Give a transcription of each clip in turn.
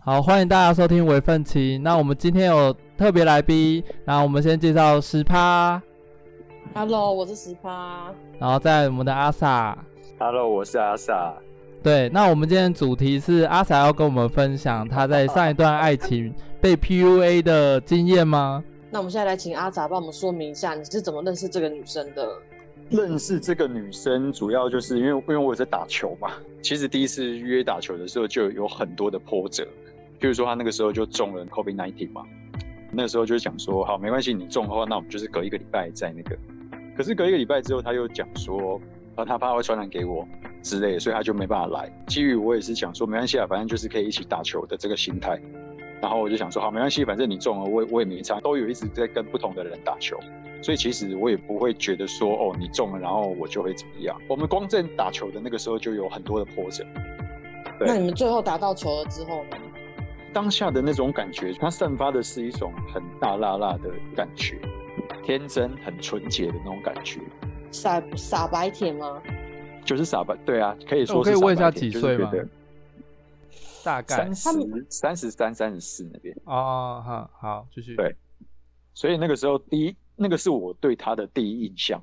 好，欢迎大家收听微奋奇。那我们今天有特别来宾，那我们先介绍十趴。Hello，我是十趴。然后在我们的阿 Sa。Hello，我是阿 Sa。对，那我们今天主题是阿 Sa 要跟我们分享他在上一段爱情被 PUA 的经验吗？那我们现在来请阿 Sa 帮我们说明一下，你是怎么认识这个女生的？认识这个女生主要就是因为因为我在打球嘛。其实第一次约打球的时候就有很多的波折。譬如说，他那个时候就中了 COVID-19 嘛，那个时候就讲说，好，没关系，你中的话，那我们就是隔一个礼拜再那个。可是隔一个礼拜之后，他又讲说，啊，他怕会传染给我之类的，所以他就没办法来。基于我也是想说，没关系啊，反正就是可以一起打球的这个心态。然后我就想说，好，没关系，反正你中了，我我也没差，都有一直在跟不同的人打球，所以其实我也不会觉得说，哦，你中了，然后我就会怎么样。我们光正打球的那个时候就有很多的波折。那你们最后打到球了之后呢？当下的那种感觉，它散发的是一种很大辣辣的感觉，天真、很纯洁的那种感觉。傻傻白甜吗？就是傻白，对啊，可以说是。我可以问一下几岁吗？大概三十三十三、三十四那边。哦，好，好，继续。对，所以那个时候第一，那个是我对他的第一印象，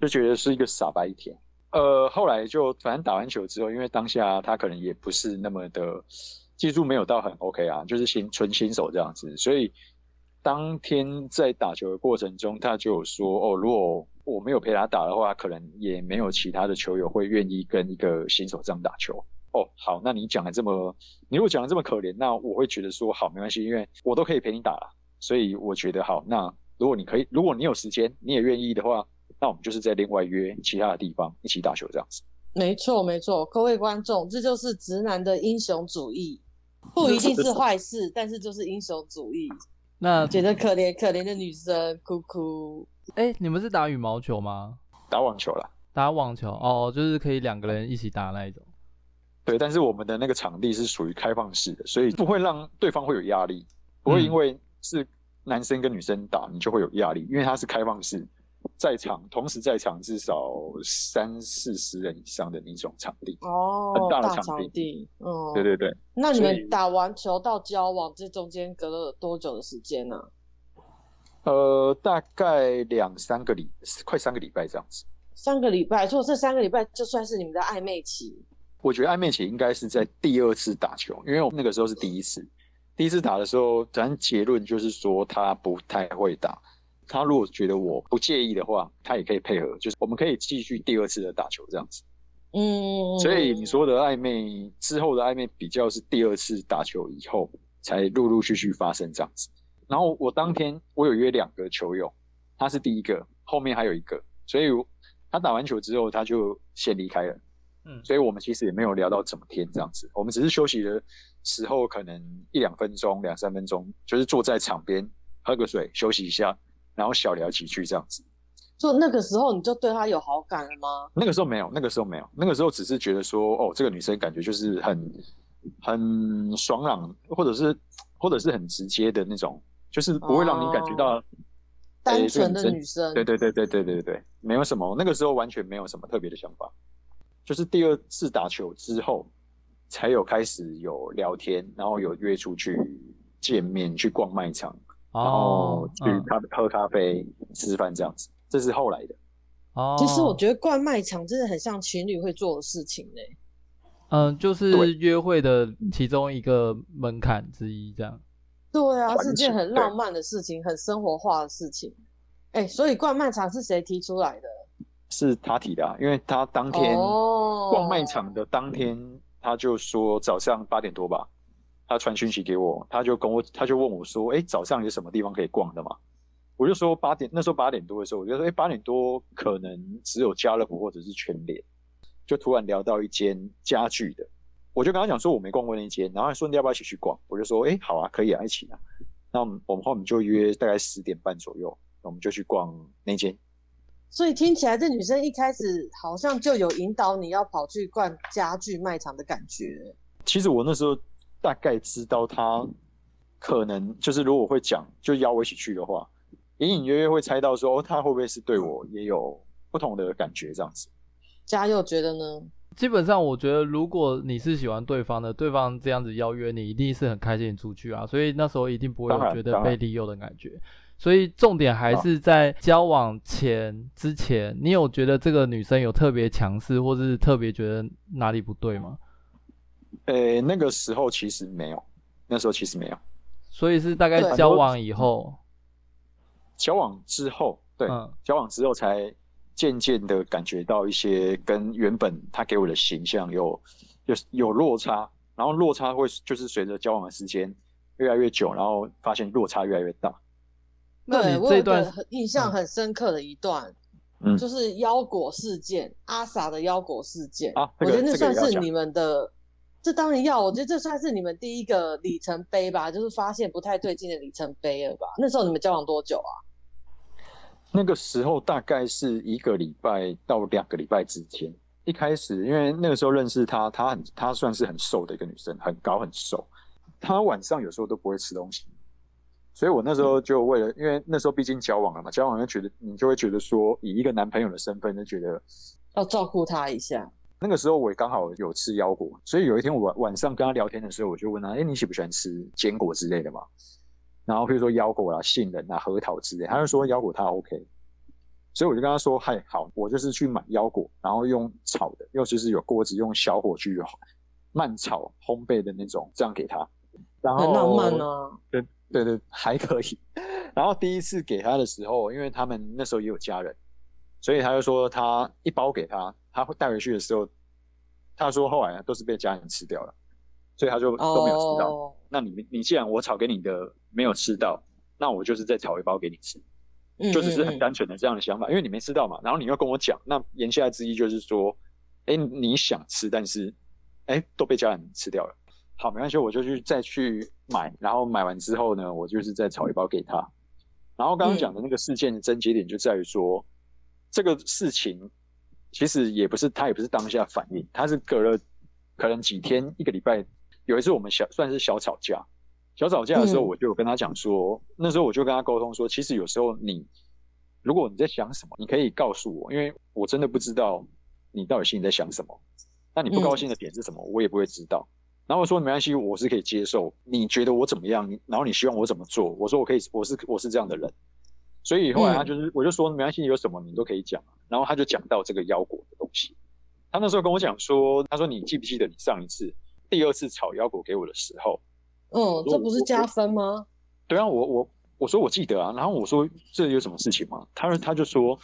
就觉得是一个傻白甜。呃，后来就反正打完球之后，因为当下他可能也不是那么的。技术没有到很 OK 啊，就是新纯新手这样子，所以当天在打球的过程中，他就有说哦，如果我没有陪他打的话，可能也没有其他的球友会愿意跟一个新手这样打球。哦，好，那你讲的这么，你如果讲的这么可怜，那我会觉得说好，没关系，因为我都可以陪你打了，所以我觉得好，那如果你可以，如果你有时间，你也愿意的话，那我们就是在另外约其他的地方一起打球这样子。没错，没错，各位观众，这就是直男的英雄主义。不一定是坏事，但是就是英雄主义。那觉得可怜可怜的女生，哭哭。哎、欸，你们是打羽毛球吗？打网球啦。打网球哦，就是可以两个人一起打那一种。对，但是我们的那个场地是属于开放式的，所以不会让对方会有压力，不会因为是男生跟女生打，你就会有压力，因为它是开放式。在场同时在场至少三四十人以上的那种场地哦，很大的场地，场地嗯，对对对。那你们打完球到交往这中间隔了多久的时间呢？呃，大概两三个礼，快三个礼拜这样子。三个礼拜，所以这三个礼拜就算是你们的暧昧期。我觉得暧昧期应该是在第二次打球，因为我那个时候是第一次，第一次打的时候，咱结论就是说他不太会打。他如果觉得我不介意的话，他也可以配合，就是我们可以继续第二次的打球这样子。嗯，所以你说的暧昧之后的暧昧比较是第二次打球以后才陆陆续续发生这样子。然后我当天我有约两个球友，他是第一个，后面还有一个，所以他打完球之后他就先离开了。嗯，所以我们其实也没有聊到怎么天这样子，我们只是休息的时候可能一两分钟、两三分钟，就是坐在场边喝个水休息一下。然后小聊几句这样子，就那个时候你就对他有好感了吗？那个时候没有，那个时候没有，那个时候只是觉得说，哦，这个女生感觉就是很很爽朗，或者是或者是很直接的那种，就是不会让你感觉到、哦欸、单纯的女生。对对对对对对对，没有什么，那个时候完全没有什么特别的想法，就是第二次打球之后才有开始有聊天，然后有约出去见面，去逛卖场。然后去咖喝咖啡、嗯、吃饭这样子，这是后来的。哦，其实我觉得逛卖场真的很像情侣会做的事情呢。嗯，就是约会的其中一个门槛之一，这样。对啊，是件很浪漫的事情，很生活化的事情。哎，所以逛卖场是谁提出来的？是他提的啊，因为他当天逛卖场的当天，他就说早上八点多吧。他传讯息给我，他就跟我，他就问我说：“哎，早上有什么地方可以逛的吗？”我就说八点，那时候八点多的时候，我就说：“哎，八点多可能只有家乐福或者是全联。”就突然聊到一间家具的，我就跟他讲说我没逛过那间，然后他说你要不要一起去逛？我就说：“哎，好啊，可以啊，一起啊。”那我们我们后面就约大概十点半左右，我们就去逛那间。所以听起来这女生一开始好像就有引导你要跑去逛家具卖场的感觉。其实我那时候大概知道她可能就是如果会讲，就邀我一起去的话，隐隐约约会猜到说，哦，她会不会是对我也有不同的感觉这样子。嘉佑觉得呢？基本上我觉得，如果你是喜欢对方的，对方这样子邀约你，一定是很开心出去啊，所以那时候一定不会有觉得被利诱的感觉。所以重点还是在交往前之前，你有觉得这个女生有特别强势，或是特别觉得哪里不对吗？呃、欸，那个时候其实没有，那时候其实没有。所以是大概交往以后，交往之后，对，嗯、交往之后才渐渐的感觉到一些跟原本他给我的形象有有有落差，然后落差会就是随着交往的时间越来越久，然后发现落差越来越大。对，我有一段印象很深刻的一段，嗯，就是腰果事件，嗯、阿 sa 的腰果事件。啊，这个、我觉得那算是你们的，这，这当然要，我觉得这算是你们第一个里程碑吧，就是发现不太对劲的里程碑了吧？那时候你们交往多久啊？那个时候大概是一个礼拜到两个礼拜之间。一开始因为那个时候认识她，她很，她算是很瘦的一个女生，很高很瘦。她晚上有时候都不会吃东西。所以我那时候就为了，因为那时候毕竟交往了嘛，交往就觉得你就会觉得说，以一个男朋友的身份就觉得要照顾她一下。那个时候我也刚好有吃腰果，所以有一天我晚晚上跟她聊天的时候，我就问她，哎，你喜不喜欢吃坚果之类的嘛？然后比如说腰果啊、杏仁啊、核桃之类，他就说腰果他 OK。所以我就跟他说，嗨，好，我就是去买腰果，然后用炒的，又就是有锅子用小火去慢炒烘焙的那种，这样给他。然后很浪漫啊。对。对对，还可以。然后第一次给他的时候，因为他们那时候也有家人，所以他就说他一包给他，他会带回去的时候，他说后来都是被家人吃掉了，所以他就都没有吃到。Oh. 那你你既然我炒给你的没有吃到，那我就是再炒一包给你吃，就只是很单纯的这样的想法，因为你没吃到嘛。然后你又跟我讲，那言下之意就是说，哎，你想吃，但是哎都被家人吃掉了。好，没关系，我就去再去买，然后买完之后呢，我就是再炒一包给他。然后刚刚讲的那个事件的症结点就在于说，嗯、这个事情其实也不是他也不是当下反应，他是隔了可能几天一个礼拜，有一次我们小算是小吵架，小吵架的时候，我就跟他讲说，嗯、那时候我就跟他沟通说，其实有时候你如果你在想什么，你可以告诉我，因为我真的不知道你到底心里在想什么，那你不高兴的点是什么，嗯、我也不会知道。然后我说没关系，我是可以接受。你觉得我怎么样？然后你希望我怎么做？我说我可以，我是我是这样的人。所以后来他就是，嗯、我就说没关系，有什么你都可以讲。然后他就讲到这个腰果的东西。他那时候跟我讲说，他说你记不记得你上一次第二次炒腰果给我的时候？嗯，这不是加分吗？对啊，我我我说我记得啊。然后我说这有什么事情吗？他说他就说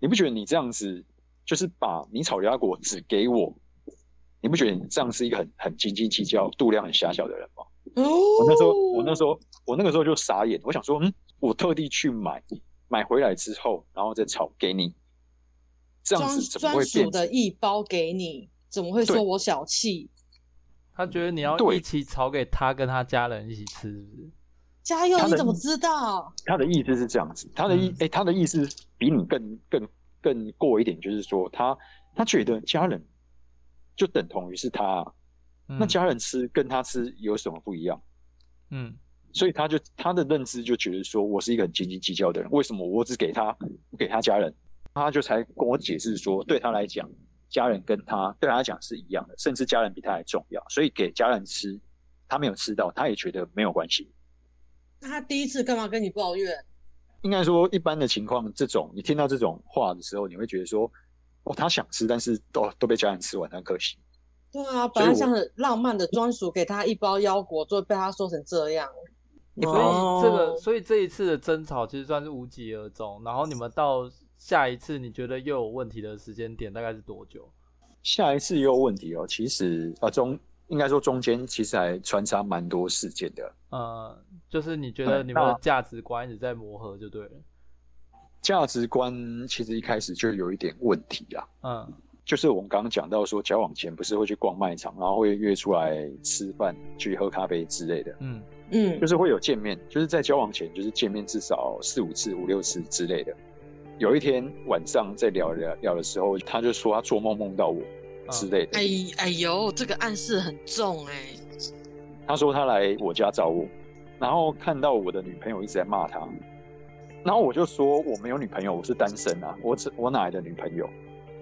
你不觉得你这样子就是把你炒腰果只给我？你不觉得你这样是一个很很斤斤计较、度量很狭小的人吗？哦，我那时候，我那时候，我那个时候就傻眼。我想说，嗯，我特地去买，买回来之后，然后再炒给你，这样子怎么会变？专属的一包给你，怎么会说我小气？他觉得你要一起炒给他跟他家人一起吃，是不是？嘉佑，你怎么知道？他的意思是这样子，他的意，哎、嗯欸，他的意思比你更更更过一点，就是说他他觉得家人。就等同于是他，嗯、那家人吃跟他吃有什么不一样？嗯，所以他就他的认知就觉得说，我是一个很斤斤计较的人。为什么我只给他不给他家人？他就才跟我解释说，对他来讲，家人跟他对他来讲是一样的，甚至家人比他还重要。所以给家人吃，他没有吃到，他也觉得没有关系。那他第一次干嘛跟你抱怨？应该说，一般的情况，这种你听到这种话的时候，你会觉得说。哦，他想吃，但是都都被家人吃完，很可惜。对啊，本来像很浪漫的专属给他一包腰果，就被他说成这样。所以这个，所以这一次的争吵其实算是无疾而终。然后你们到下一次你觉得又有问题的时间点大概是多久？下一次又有问题哦，其实啊中应该说中间其实还穿插蛮多事件的。呃，就是你觉得你们的价值观一直在磨合就对了。价值观其实一开始就有一点问题啦，嗯，就是我们刚刚讲到说，交往前不是会去逛卖场，然后会约出来吃饭、去喝咖啡之类的，嗯嗯，就是会有见面，就是在交往前就是见面至少四五次、五六次之类的，有一天晚上在聊聊聊的时候，他就说他做梦梦到我之类的。哎哎呦，这个暗示很重哎。他说他来我家找我，然后看到我的女朋友一直在骂他，然后我就说我没有女朋友，我是单身啊，我只我哪来的女朋友？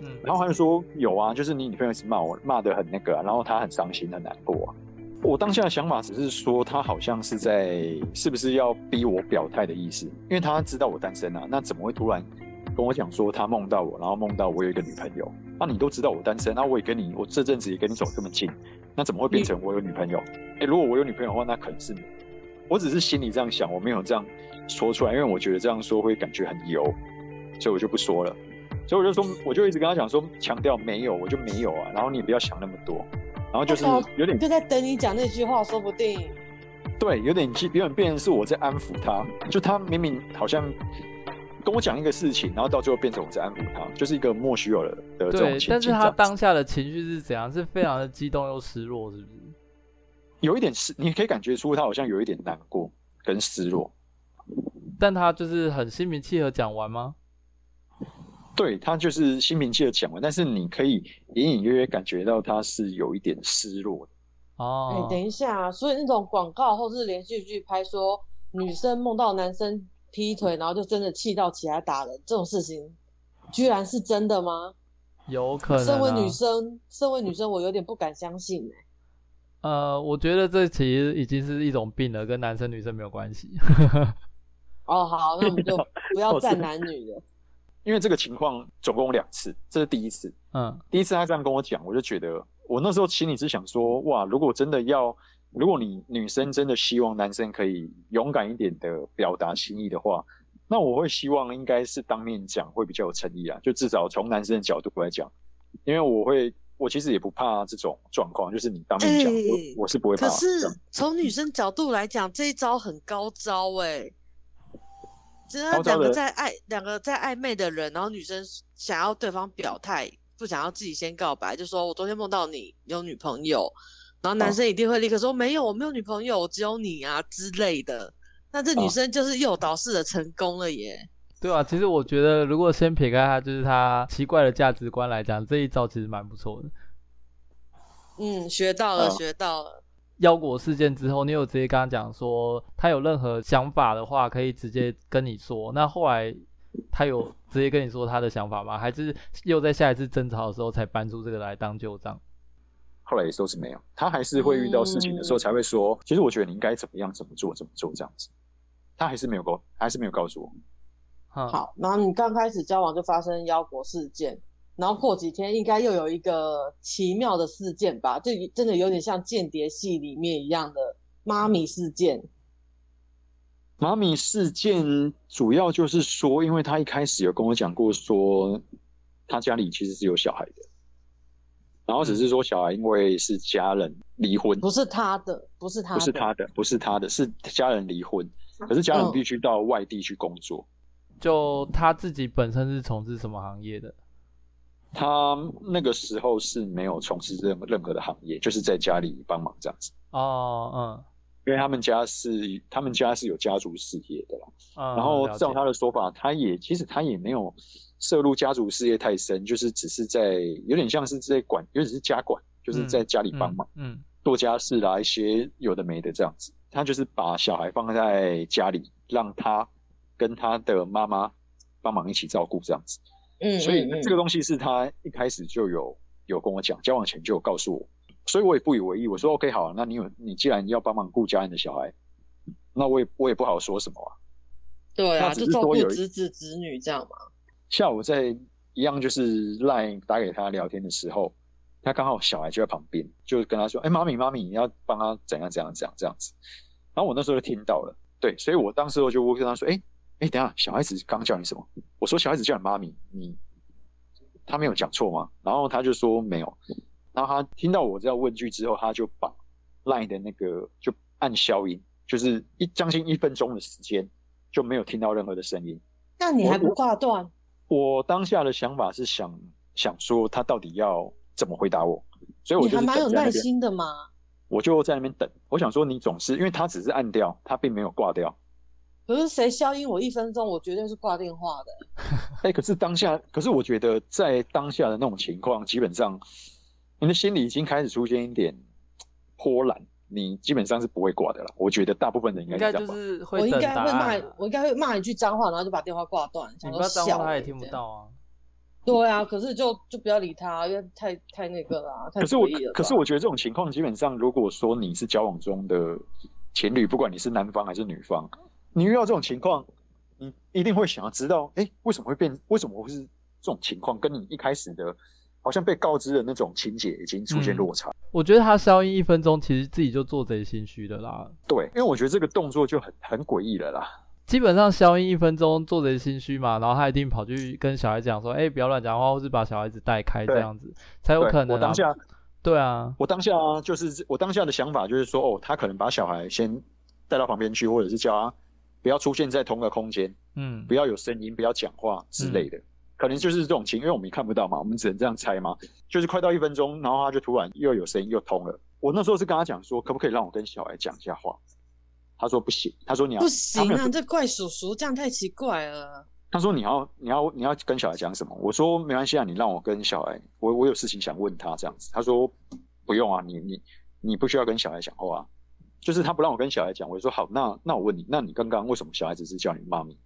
嗯，然后他就说有啊，就是你女朋友一直骂我，骂得很那个啊，然后他很伤心很难过啊。我当下的想法只是说，他好像是在是不是要逼我表态的意思，因为他知道我单身啊，那怎么会突然跟我讲说他梦到我，然后梦到我有一个女朋友？那你都知道我单身，那我也跟你，我这阵子也跟你走这么近，那怎么会变成我有女朋友？哎，如果我有女朋友的话，那可能是你。我只是心里这样想，我没有这样说出来，因为我觉得这样说会感觉很油，所以我就不说了。所以我就说，我就一直跟他讲说，强调没有，我就没有啊，然后你不要想那么多。然后就是有点就在等你讲那句话，说不定。对，有点有点变成是我在安抚他，就他明明好像跟我讲一个事情，然后到最后变成我在安抚他，就是一个莫须有的的这种情境。但是他当下的情绪是怎样？是非常的激动又失落，是不是？有一点失，你可以感觉出他好像有一点难过跟失落。但他就是很心平气和讲完吗？对，他就是心平气和讲完，但是你可以隐隐约约感觉到他是有一点失落的哦。哎、欸，等一下，所以那种广告或是连续剧拍说女生梦到男生劈腿，然后就真的气到起来打人，这种事情居然是真的吗？有可能、啊。身为女生，身为女生，我有点不敢相信哎、欸。呃，我觉得这其实已经是一种病了，跟男生女生没有关系。哦，好，那我们就不要 站男女了。因为这个情况总共两次，这是第一次。嗯，第一次他这样跟我讲，我就觉得我那时候心里是想说，哇，如果真的要，如果你女生真的希望男生可以勇敢一点的表达心意的话，那我会希望应该是当面讲会比较有诚意啊，就至少从男生的角度来讲，因为我会，我其实也不怕这种状况，就是你当面讲，欸、我我是不会怕。可是从女生角度来讲，这一招很高招哎、欸。就是他两个在暧两个在暧昧的人，然后女生想要对方表态，不想要自己先告白，就说我昨天梦到你有女朋友，然后男生一定会立刻说、哦、没有，我没有女朋友，我只有你啊之类的。那这女生就是诱导式的成功了耶。对啊，其实我觉得如果先撇开他就是他奇怪的价值观来讲，这一招其实蛮不错的。嗯，学到了，哦、学到了。腰果事件之后，你有直接跟他讲说，他有任何想法的话，可以直接跟你说。那后来他有直接跟你说他的想法吗？还是又在下一次争吵的时候才搬出这个来当旧账？后来也都是没有，他还是会遇到事情的时候才会说。嗯、其实我觉得你应该怎么样，怎么做，怎么做这样子。他还是没有告，还是没有告诉我。好，然后你刚开始交往就发生腰果事件。然后过几天应该又有一个奇妙的事件吧，就真的有点像间谍戏里面一样的妈咪事件。妈咪事件主要就是说，因为他一开始有跟我讲过，说他家里其实是有小孩的，然后只是说小孩因为是家人离婚，不是他的，不是他的，不是他的，不是他的，是家人离婚，可是家人必须到外地去工作。就他自己本身是从事什么行业的？他那个时候是没有从事任任何的行业，就是在家里帮忙这样子。哦，嗯，因为他们家是他们家是有家族事业的啦。嗯，然后照他的说法，他也其实他也没有涉入家族事业太深，就是只是在有点像是在管，有点是家管，就是在家里帮忙，嗯，做家事啦，一些有的没的这样子。他就是把小孩放在家里，让他跟他的妈妈帮忙一起照顾这样子。嗯，所以这个东西是他一开始就有有跟我讲，交往前就有告诉我，所以我也不以为意。我说 OK 好，那你有你既然要帮忙顾家人的小孩，那我也我也不好说什么啊。对啊，就照顾侄子侄女这样嘛。下午在一样就是 LINE 打给他聊天的时候，他刚好小孩就在旁边，就跟他说：“哎，妈咪妈咪，你要帮他怎样怎样怎样这样子。”然后我那时候就听到了，对，所以我当时我就跟他说：“哎。”哎，等下，小孩子刚叫你什么？我说小孩子叫你妈咪，你他没有讲错吗？然后他就说没有。然后他听到我这样问句之后，他就把 line 的那个就按消音，就是一将近一分钟的时间就没有听到任何的声音。那你还不挂断？我当下的想法是想想说他到底要怎么回答我，所以我就还蛮有耐心的嘛。我就在那边等，我想说你总是因为他只是按掉，他并没有挂掉。可是谁消音我一分钟，我绝对是挂电话的。哎、欸，可是当下，可是我觉得在当下的那种情况，基本上你的心里已经开始出现一点波澜，你基本上是不会挂的了。我觉得大部分人应该就是会，我应该会骂，我应该会骂一句脏话，然后就把电话挂断。你骂脏话他也听不到啊。对啊，可是就就不要理他，因为太太那个了。可是我，可是我觉得这种情况基本上，如果说你是交往中的情侣，不管你是男方还是女方。你遇到这种情况，你一定会想要知道，哎，为什么会变？为什么会是这种情况？跟你一开始的，好像被告知的那种情节已经出现落差。嗯，我觉得他消音一分钟，其实自己就做贼心虚的啦。对，因为我觉得这个动作就很很诡异了啦。基本上消音一分钟，做贼心虚嘛，然后他一定跑去跟小孩讲说，哎，不要乱讲话，或是把小孩子带开这样子，才有可能。我当下，对啊，我当下就是我当下的想法就是说，哦，他可能把小孩先带到旁边去，或者是叫他。不要出现在同个空间，嗯，不要有声音，不要讲话之类的，嗯、可能就是这种情，因为我们也看不到嘛，我们只能这样猜嘛。就是快到一分钟，然后他就突然又有声音又通了。我那时候是跟他讲说，可不可以让我跟小孩讲一下话？他说不行，他说你要不行啊，这怪叔叔这样太奇怪了。他说你要你要你要跟小孩讲什么？我说没关系啊，你让我跟小孩，我我有事情想问他这样子。他说不用啊，你你你不需要跟小孩讲话啊。就是他不让我跟小孩讲，我就说好，那那我问你，那你刚刚为什么小孩子是叫你妈咪？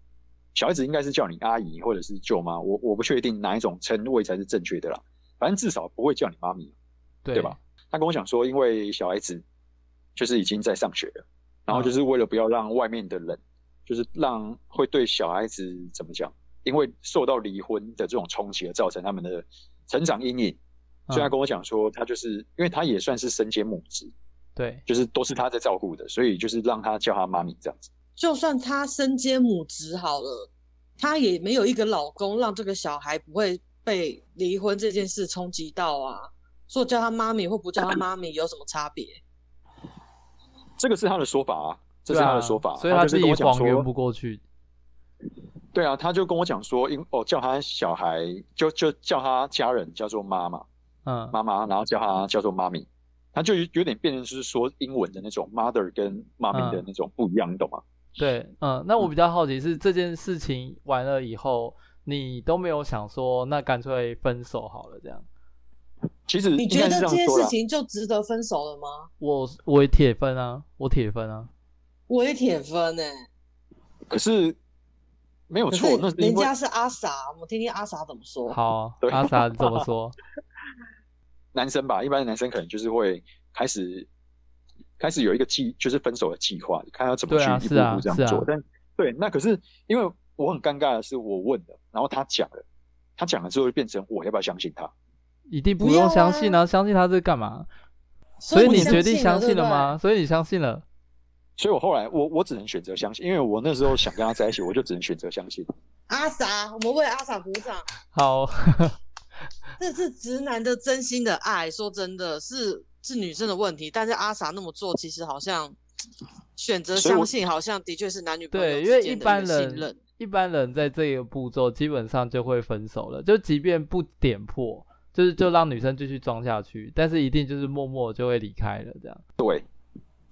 小孩子应该是叫你阿姨或者是舅妈，我我不确定哪一种称谓才是正确的啦，反正至少不会叫你妈咪，对，对吧？他跟我讲说，因为小孩子就是已经在上学了，然后就是为了不要让外面的人，就是让会对小孩子怎么讲，因为受到离婚的这种冲击而造成他们的成长阴影，所以他跟我讲说，他就是因为他也算是身兼母职。对，就是都是他在照顾的，所以就是让他叫他妈咪这样子。就算她身兼母职好了，她也没有一个老公，让这个小孩不会被离婚这件事冲击到啊。说叫她妈咪或不叫她妈咪有什么差别？这个是他的说法啊，这是他的说法，啊、所以他自己谎圆不过去。对啊，他就跟我讲说，因哦叫他小孩就就叫他家人叫做妈妈，嗯，妈妈，然后叫他叫做妈咪。他就有点变成是说英文的那种 mother 跟妈咪的那种不一样，嗯、你懂吗？对，嗯，那我比较好奇是这件事情完了以后，你都没有想说，那干脆分手好了这样。其实你觉得这件事情就值得分手了吗？我我也铁分啊，我铁分啊，我也铁分呢、欸。可是没有错，那人家是阿 sa，我听听阿 sa 怎么说。好，阿 sa 怎么说？男生吧，一般的男生可能就是会开始开始有一个计，就是分手的计划，看要怎么去一步一步这样做。啊啊、但对，那可是因为我很尴尬的是，我问的，然后他讲了，他讲了之后就变成我要不要相信他？一定不用相信啊！啊相信他是干嘛？所以你决定相信了吗？所以你相信了？所以我后来我我只能选择相信，因为我那时候想跟他在一起，我就只能选择相信。阿 sa，我们为阿 sa 鼓掌。好。这是直男的真心的爱，说真的是是女生的问题，但是阿 sa 那么做，其实好像选择相信，好像的确是男女朋友对，因为一般人一般人在这个步骤基本上就会分手了，就即便不点破，就是就让女生继续装下去，但是一定就是默默就会离开了这样。对，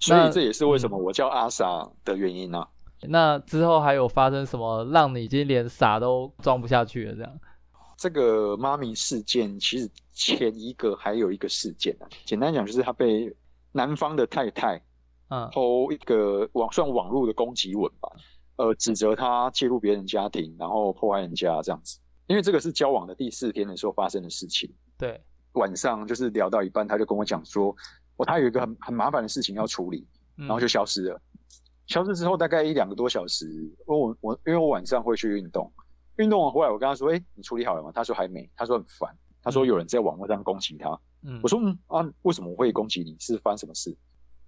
所以这也是为什么我叫阿 sa 的原因呢、啊嗯？那之后还有发生什么让你已经连傻都装不下去了这样？这个妈咪事件其实前一个还有一个事件啊，简单讲就是他被男方的太太，嗯，偷一个网算网络的攻击文吧，呃，指责他介入别人家庭，然后破坏人家这样子。因为这个是交往的第四天的时候发生的事情。对，晚上就是聊到一半，他就跟我讲说，哦，他有一个很很麻烦的事情要处理，然后就消失了。嗯、消失之后大概一两个多小时，我我因为我晚上会去运动。运动完回来，我跟他说：“哎、欸，你处理好了吗？”他说：“还没。”他说：“很烦。”他说：“有人在网络上攻击他。”嗯，我说：“嗯啊，为什么我会攻击你？是发生什么事？”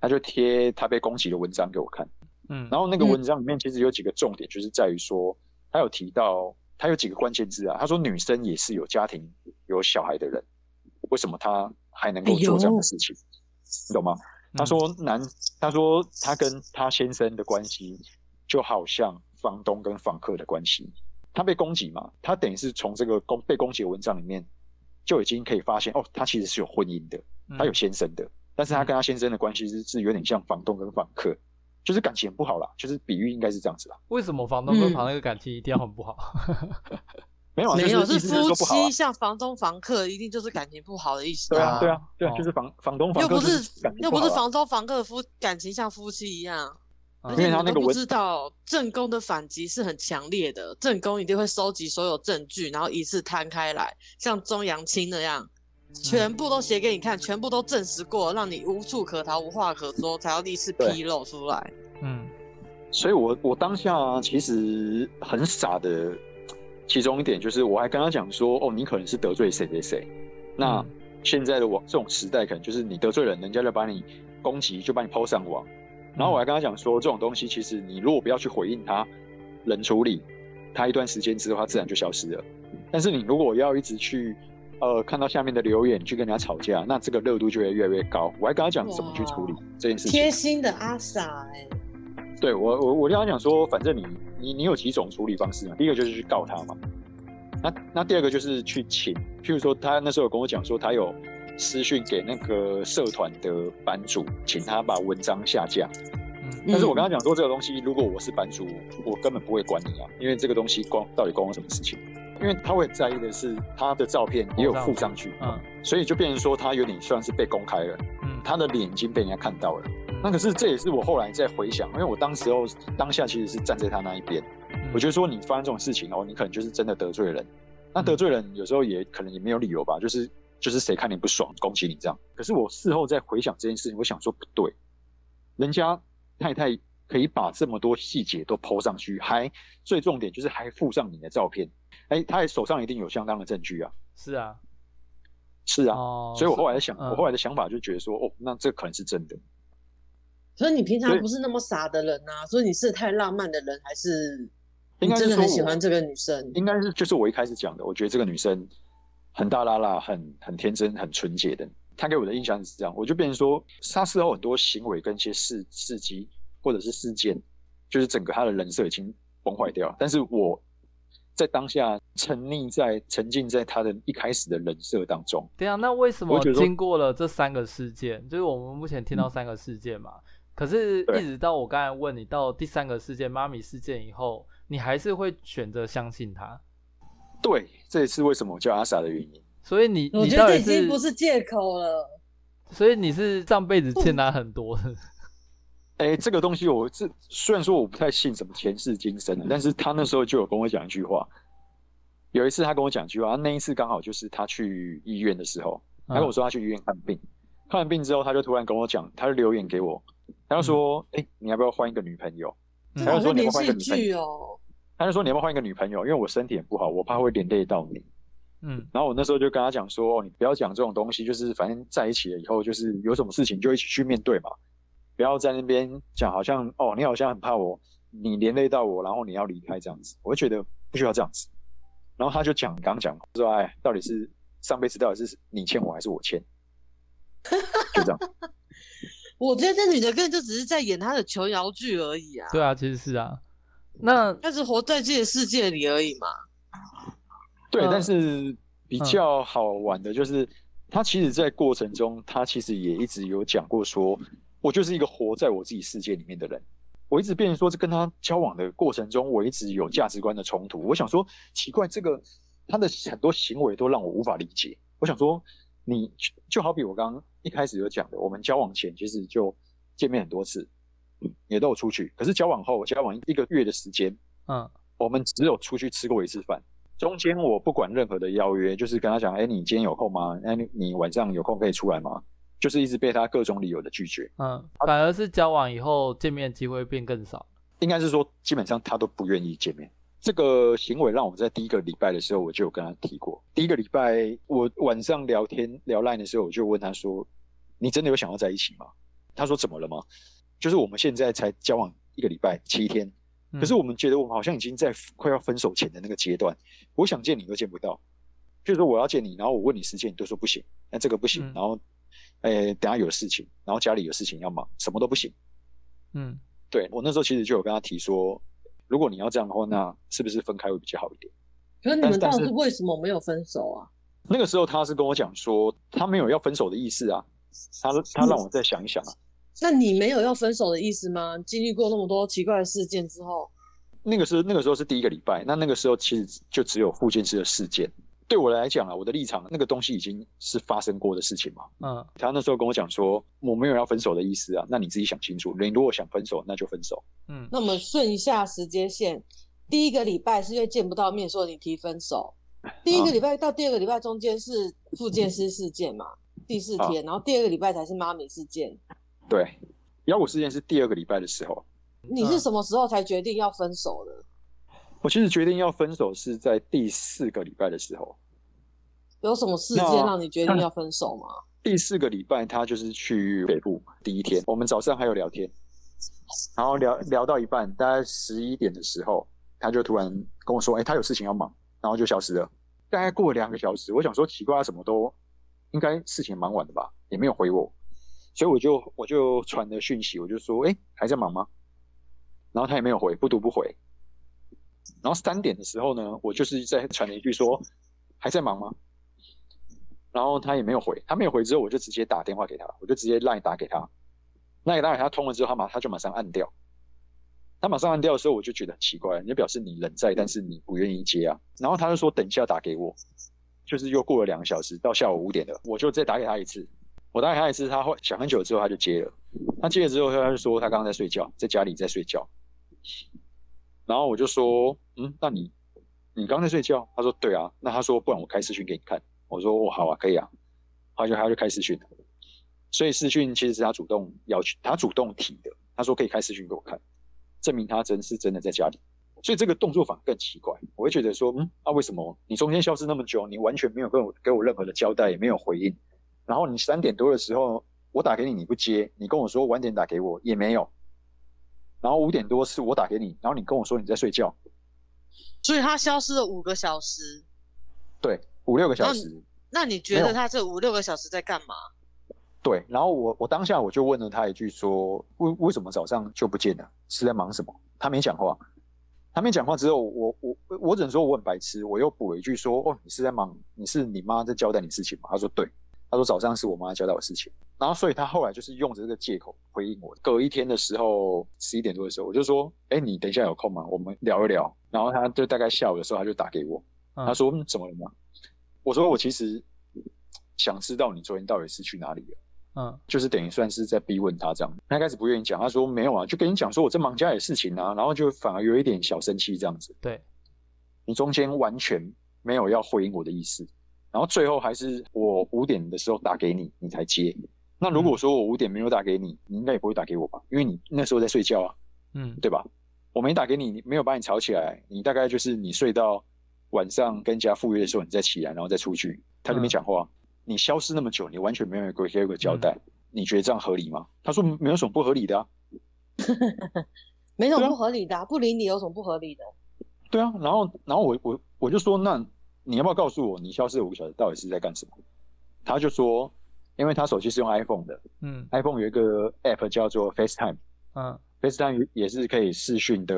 他就贴他被攻击的文章给我看。嗯，然后那个文章里面其实有几个重点，就是在于说他有提到他有几个关键字啊。他说：“女生也是有家庭、有小孩的人，为什么他还能够做这样的事情？哎、你懂吗？”他说：“男，他说他跟他先生的关系就好像房东跟房客的关系。”他被攻击嘛？他等于是从这个攻被攻击的文章里面就已经可以发现，哦，他其实是有婚姻的，他有先生的，嗯、但是他跟他先生的关系是是有点像房东跟房客，就是感情不好啦，就是比喻应该是这样子啦。为什么房东跟房那个感情一定要很不好？嗯、没有，没有，是夫妻，像房东房客一定就是感情不好的意思。对啊，对啊，对啊，就是房房东房客又不是又不是房东房客夫感情像夫妻一样。因为他那个不知道正宫的反击是很强烈的，正宫一定会收集所有证据，然后一次摊开来，像钟阳青那样，全部都写给你看，全部都证实过，让你无处可逃、无话可说，才要一次披露出来。嗯，所以我我当下其实很傻的，其中一点就是我还跟他讲说，哦，你可能是得罪谁谁谁，那现在的网这种时代，可能就是你得罪人，人家就把你攻击，就把你抛上网。然后我还跟他讲说，这种东西其实你如果不要去回应他，冷处理，他一段时间之后他自然就消失了。但是你如果要一直去，呃，看到下面的留言去跟人家吵架，那这个热度就会越来越高。我还跟他讲怎么去处理这件事情。贴心的阿 Sa 哎。对我我我跟他讲说，反正你你你有几种处理方式嘛？第一个就是去告他嘛。那那第二个就是去请，譬如说他那时候有跟我讲说他有。私讯给那个社团的版主，请他把文章下架。嗯，但是我跟他讲说，这个东西如果我是版主，我根本不会管你啊，因为这个东西关到底关我什么事情？因为他会在意的是他的照片也有附上去，嗯，所以就变成说他有点算是被公开了，嗯，他的脸已经被人家看到了。那可是这也是我后来在回想，因为我当时候当下其实是站在他那一边，我觉得说你发生这种事情哦，你可能就是真的得罪人。那得罪人有时候也可能也没有理由吧，就是。就是谁看你不爽，攻击你这样。可是我事后再回想这件事情，我想说不对，人家太太可以把这么多细节都 po 上去，还最重点就是还附上你的照片，哎，他手上一定有相当的证据啊。是啊，是啊。哦，所以我后来在想，嗯，我后来的想法就觉得说，哦，那这可能是真的。所以你平常不是那么傻的人啊，所以你是太浪漫的人，还是你真的很喜欢这个女生？应该是就是我一开始讲的，我觉得这个女生。很大啦啦，很很天真，很纯洁的。他给我的印象是这样，我就变成说，他事后很多行为跟一些事事迹或者是事件，就是整个他的人设已经崩坏掉了。但是我在当下沉溺在沉浸在他的一开始的人设当中。对啊，那为什么经过了这三个事件，就是我们目前听到三个事件嘛？嗯、可是一直到我刚才问你到第三个事件妈咪事件以后，你还是会选择相信他？对，这也是为什么我叫阿 Sa 的原因。所以你，我觉得这已经不是借口了。所以你是上辈子欠他很多的。哎、欸，这个东西我这虽然说我不太信什么前世今生的，但是他那时候就有跟我讲一句话。有一次他跟我讲一句话，那一次刚好就是他去医院的时候，他跟我说他去医院看病，看完病之后他就突然跟我讲，他就留言给我，他就说：“哎、嗯欸，你要不要换一个女朋友？”他就说：“你要换一个女朋友。”他就说：“你要不要换一个女朋友？因为我身体很不好，我怕会连累到你。”嗯，然后我那时候就跟他讲说：“哦，你不要讲这种东西，就是反正在一起了以后，就是有什么事情就一起去面对嘛，不要在那边讲好像哦，你好像很怕我，你连累到我，然后你要离开这样子。我就觉得不需要这样子。然后他就讲刚讲说：哎，到底是上辈子到底是你欠我还是我欠？就这样。我觉得这女的根本就只是在演她的琼瑶剧而已啊。对啊，其实是啊。”那但是活在自己的世界里而已嘛。对，但是比较好玩的就是，嗯、他其实，在过程中，他其实也一直有讲过说，我就是一个活在我自己世界里面的人。我一直变成说，这跟他交往的过程中，我一直有价值观的冲突。我想说，奇怪，这个他的很多行为都让我无法理解。我想说，你就好比我刚刚一开始有讲的，我们交往前其实就见面很多次。也都有出去，可是交往后，交往一个月的时间，嗯，我们只有出去吃过一次饭。中间我不管任何的邀约，就是跟他讲，哎、欸，你今天有空吗？哎，你晚上有空可以出来吗？就是一直被他各种理由的拒绝。嗯，反而是交往以后见面机会变更少。应该是说，基本上他都不愿意见面。这个行为让我在第一个礼拜的时候，我就有跟他提过。第一个礼拜，我晚上聊天聊 LINE 的时候，我就问他说：“你真的有想要在一起吗？”他说：“怎么了吗？”就是我们现在才交往一个礼拜七天，可是我们觉得我们好像已经在快要分手前的那个阶段。我想见你都见不到，就是说我要见你，然后我问你时间，你都说不行，那这个不行，然后，诶，等下有事情，然后家里有事情要忙，什么都不行。嗯，对，我那时候其实就有跟他提说，如果你要这样的话，那是不是分开会比较好一点？可是你们当时为什么没有分手啊？那个时候他是跟我讲说，他没有要分手的意思啊，他他让我再想一想啊。那你没有要分手的意思吗？经历过那么多奇怪的事件之后，那个是那个时候是第一个礼拜，那那个时候其实就只有复健师的事件。对我来讲啊，我的立场，那个东西已经是发生过的事情嘛。嗯，他那时候跟我讲说，我没有要分手的意思啊，那你自己想清楚。你如果想分手，那就分手。嗯，那我们顺一下时间线，第一个礼拜是因为见不到面，说你提分手。第一个礼拜到第二个礼拜中间是复健师事件嘛，第四天，然后第二个礼拜才是妈咪事件。对，幺五事件是第二个礼拜的时候。你是什么时候才决定要分手的？我其实决定要分手是在第四个礼拜的时候。有什么事件让你决定要分手吗？第四个礼拜，他就是去北部第一天，我们早上还有聊天，然后聊聊到一半，大概十一点的时候，他就突然跟我说：“哎，他有事情要忙。”然后就消失了。大概过了两个小时，我想说奇怪，他什么都应该事情蛮晚的吧，也没有回我，所以我就我就传了讯息，我就说：“哎，还在忙吗？”然后他也没有回，不读不回。然后三点的时候呢，我就是在传了一句说：“还在忙吗？”然后他也没有回，他没有回之后，我就直接打电话给他，我就直接 line 打给他，line 打给他通了之后，他马他就马上按掉。他马上按掉的时候，我就觉得很奇怪，你就表示你人在，但是你不愿意接啊。然后他就说等一下打给我，就是又过了两个小时，到下午五点了，我就再打给他一次。我打给他一次，他会想很久之后他就接了。他接了之后，他就说他刚刚在睡觉，在家里在睡觉。然后我就说，嗯，那你你刚刚在睡觉？他说对啊。那他说不然我开视讯给你看。我说哦好啊，可以啊。他就他就开视讯。所以视讯其实是他主动要求，他主动提的。他说可以开视讯给我看。证明他真是真的在家里，所以这个动作反而更奇怪。我会觉得说，嗯，那、啊、为什么你中间消失那么久，你完全没有跟我给我任何的交代，也没有回应？然后你三点多的时候我打给你，你不接，你跟我说晚点打给我也没有。然后五点多是我打给你，然后你跟我说你在睡觉，所以他消失了五个小时。对，五六个小时。那你觉得他这五六个小时在干嘛？对，然后我我当下我就问了他一句说，为为什么早上就不见了？是在忙什么？他没讲话，他没讲话之后，我我我只能说我很白痴，我又补了一句说，哦，你是在忙？你是你妈在交代你事情吗？他说对，他说早上是我妈交代我事情，然后所以他后来就是用着这个借口回应我。隔一天的时候，十一点多的时候，我就说，哎，你等一下有空吗？我们聊一聊。然后他就大概下午的时候，他就打给我，他说，嗯，怎么了吗？我说我其实想知道你昨天到底是去哪里了。嗯，就是等于算是在逼问他这样。他开始不愿意讲，他说没有啊，就跟你讲说我在忙家里的事情啊，然后就反而有一点小生气这样子。对，你中间完全没有要回应我的意思，然后最后还是我五点的时候打给你，你才接。那如果说我五点没有打给你，你应该也不会打给我吧？因为你那时候在睡觉啊，嗯，对吧？我没打给你，没有把你吵起来，你大概就是你睡到晚上跟人家赴约的时候，你再起来，然后再出去，他就没讲话。嗯你消失那么久，你完全没有给我一个交代，嗯，你觉得这样合理吗？他说没有什么不合理的啊，没什么不合理的，啊，不理你有什么不合理的？对啊，然后然后我我我就说，那你要不要告诉我，你消失五个小时到底是在干什么？他就说，因为他手机是用 iPhone 的，嗯，iPhone 有一个 App 叫做 FaceTime，嗯，FaceTime 也是可以视讯的，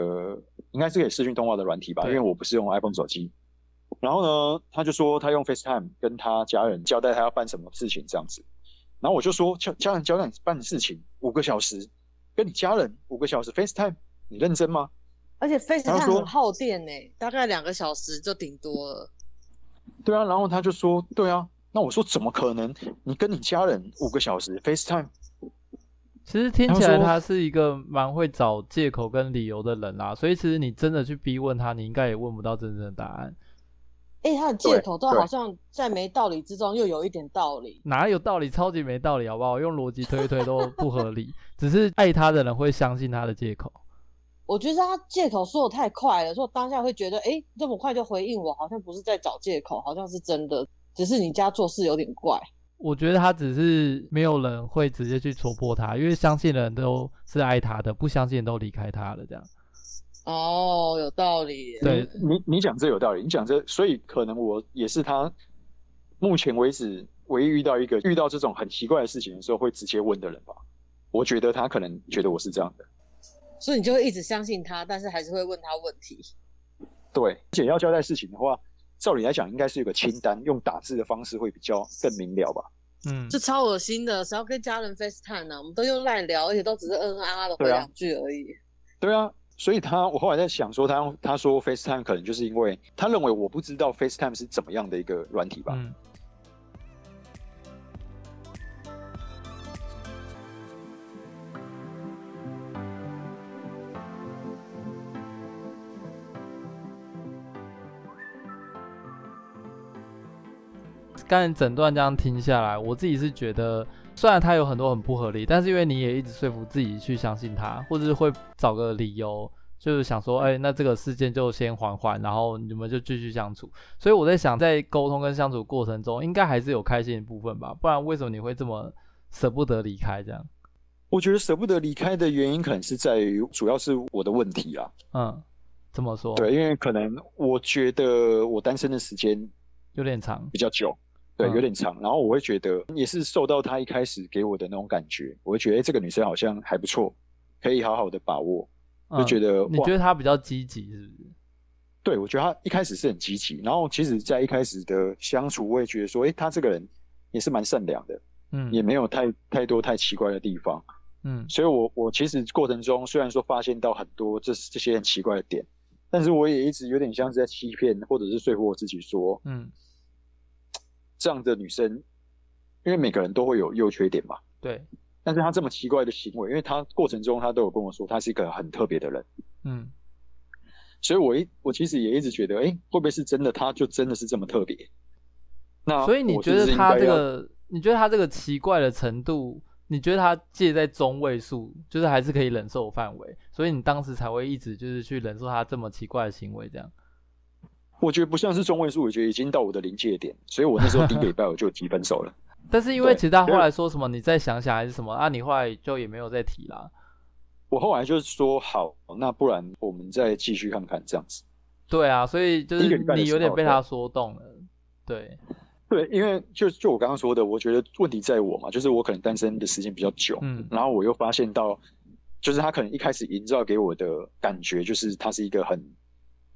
应该是可以视讯通话的软体吧？因为我不是用 iPhone 手机。然后呢，他就说他用 FaceTime 跟他家人交代他要办什么事情这样子。然后我就说，家家人交代你办事情五个小时，跟你家人五个小时 FaceTime，你认真吗？而且 FaceTime 很耗电呢，大概两个小时就顶多了。对啊，然后他就说，对啊，那我说怎么可能？你跟你家人五个小时 FaceTime？其实听起来他是一个蛮会找借口跟理由的人啦，所以其实你真的去逼问他，你应该也问不到真正的答案。哎、欸，他的借口都好像在没道理之中又有一点道理，哪有道理？超级没道理，好不好？用逻辑推一推都不合理，只是爱他的人会相信他的借口。我觉得他借口说的太快了，说当下会觉得，哎、欸，这么快就回应我，好像不是在找借口，好像是真的，只是你家做事有点怪。我觉得他只是没有人会直接去戳破他，因为相信的人都是爱他的，不相信的都离开他了，这样。哦，有道理。对你，你讲这有道理。你讲这，所以可能我也是他目前为止唯一遇到一个遇到这种很奇怪的事情的时候会直接问的人吧。我觉得他可能觉得我是这样的，所以你就会一直相信他，但是还是会问他问题。对，而且要交代事情的话，照理来讲应该是有个清单，用打字的方式会比较更明了吧。嗯，这超恶心的，谁要跟家人 FaceTime 呢？我们都用 LINE 聊，而且都只是嗯嗯啊啊的回两句而已。对啊，所以他我后来在想说，他用他说 FaceTime 可能就是因为他认为我不知道 FaceTime 是怎么样的一个软体吧。嗯刚才整段这样听下来，我自己是觉得，虽然他有很多很不合理，但是因为你也一直说服自己去相信他，或者是会找个理由，就是想说，哎，那这个事件就先缓缓，然后你们就继续相处。所以我在想，在沟通跟相处过程中，应该还是有开心的部分吧？不然为什么你会这么舍不得离开？这样？我觉得舍不得离开的原因，可能是在于，主要是我的问题啊。嗯，怎么说？对，因为可能我觉得我单身的时间有点长，比较久。对，有点长，然后我会觉得也是受到他一开始给我的那种感觉，我会觉得，哎，这个女生好像还不错，可以好好的把握，就觉得。你觉得她比较积极，是不是？对，我觉得她一开始是很积极，然后其实在一开始的相处，我也觉得说，哎，她这个人也是蛮善良的，嗯，也没有太太多太奇怪的地方，嗯，所以我我其实过程中虽然说发现到很多这这些很奇怪的点，但是我也一直有点像是在欺骗或者是说服我自己说，嗯。这样的女生，因为每个人都会有优缺点嘛。对。但是她这么奇怪的行为，因为她过程中她都有跟我说，她是一个很特别的人。嗯。所以我一我其实也一直觉得，哎，会不会是真的？她就真的是这么特别？那所以你觉得她这个，你觉得她这个奇怪的程度，你觉得她介在中位数，就是还是可以忍受范围，所以你当时才会一直就是去忍受她这么奇怪的行为，这样。我觉得不像是中位数，我觉得已经到我的临界点，所以我那时候第一个礼拜我就提分手了。但是因为其实他后来说什么，你再想想还是什么啊？你后来就也没有再提啦。我后来就是说好，那不然我们再继续看看这样子。对啊，所以就是你有点被他说动了。对对，因为就就我刚刚说的，我觉得问题在我嘛，就是我可能单身的时间比较久，嗯，然后我又发现到，就是他可能一开始营造给我的感觉，就是他是一个很。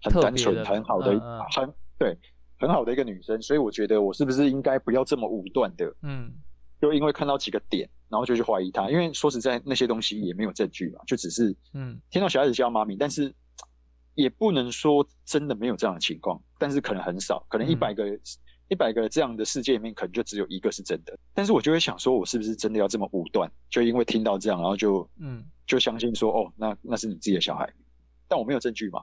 很单纯、很好的、嗯、很对、很好的一个女生，所以我觉得我是不是应该不要这么武断的，嗯，就因为看到几个点，然后就去怀疑她。因为说实在，那些东西也没有证据嘛，就只是嗯，听到小孩子叫妈咪，但是也不能说真的没有这样的情况，但是可能很少，可能一百个一百、嗯、个这样的世界里面，可能就只有一个是真的。但是我就会想说，我是不是真的要这么武断？就因为听到这样，然后就嗯，就相信说，哦，那那是你自己的小孩，但我没有证据嘛。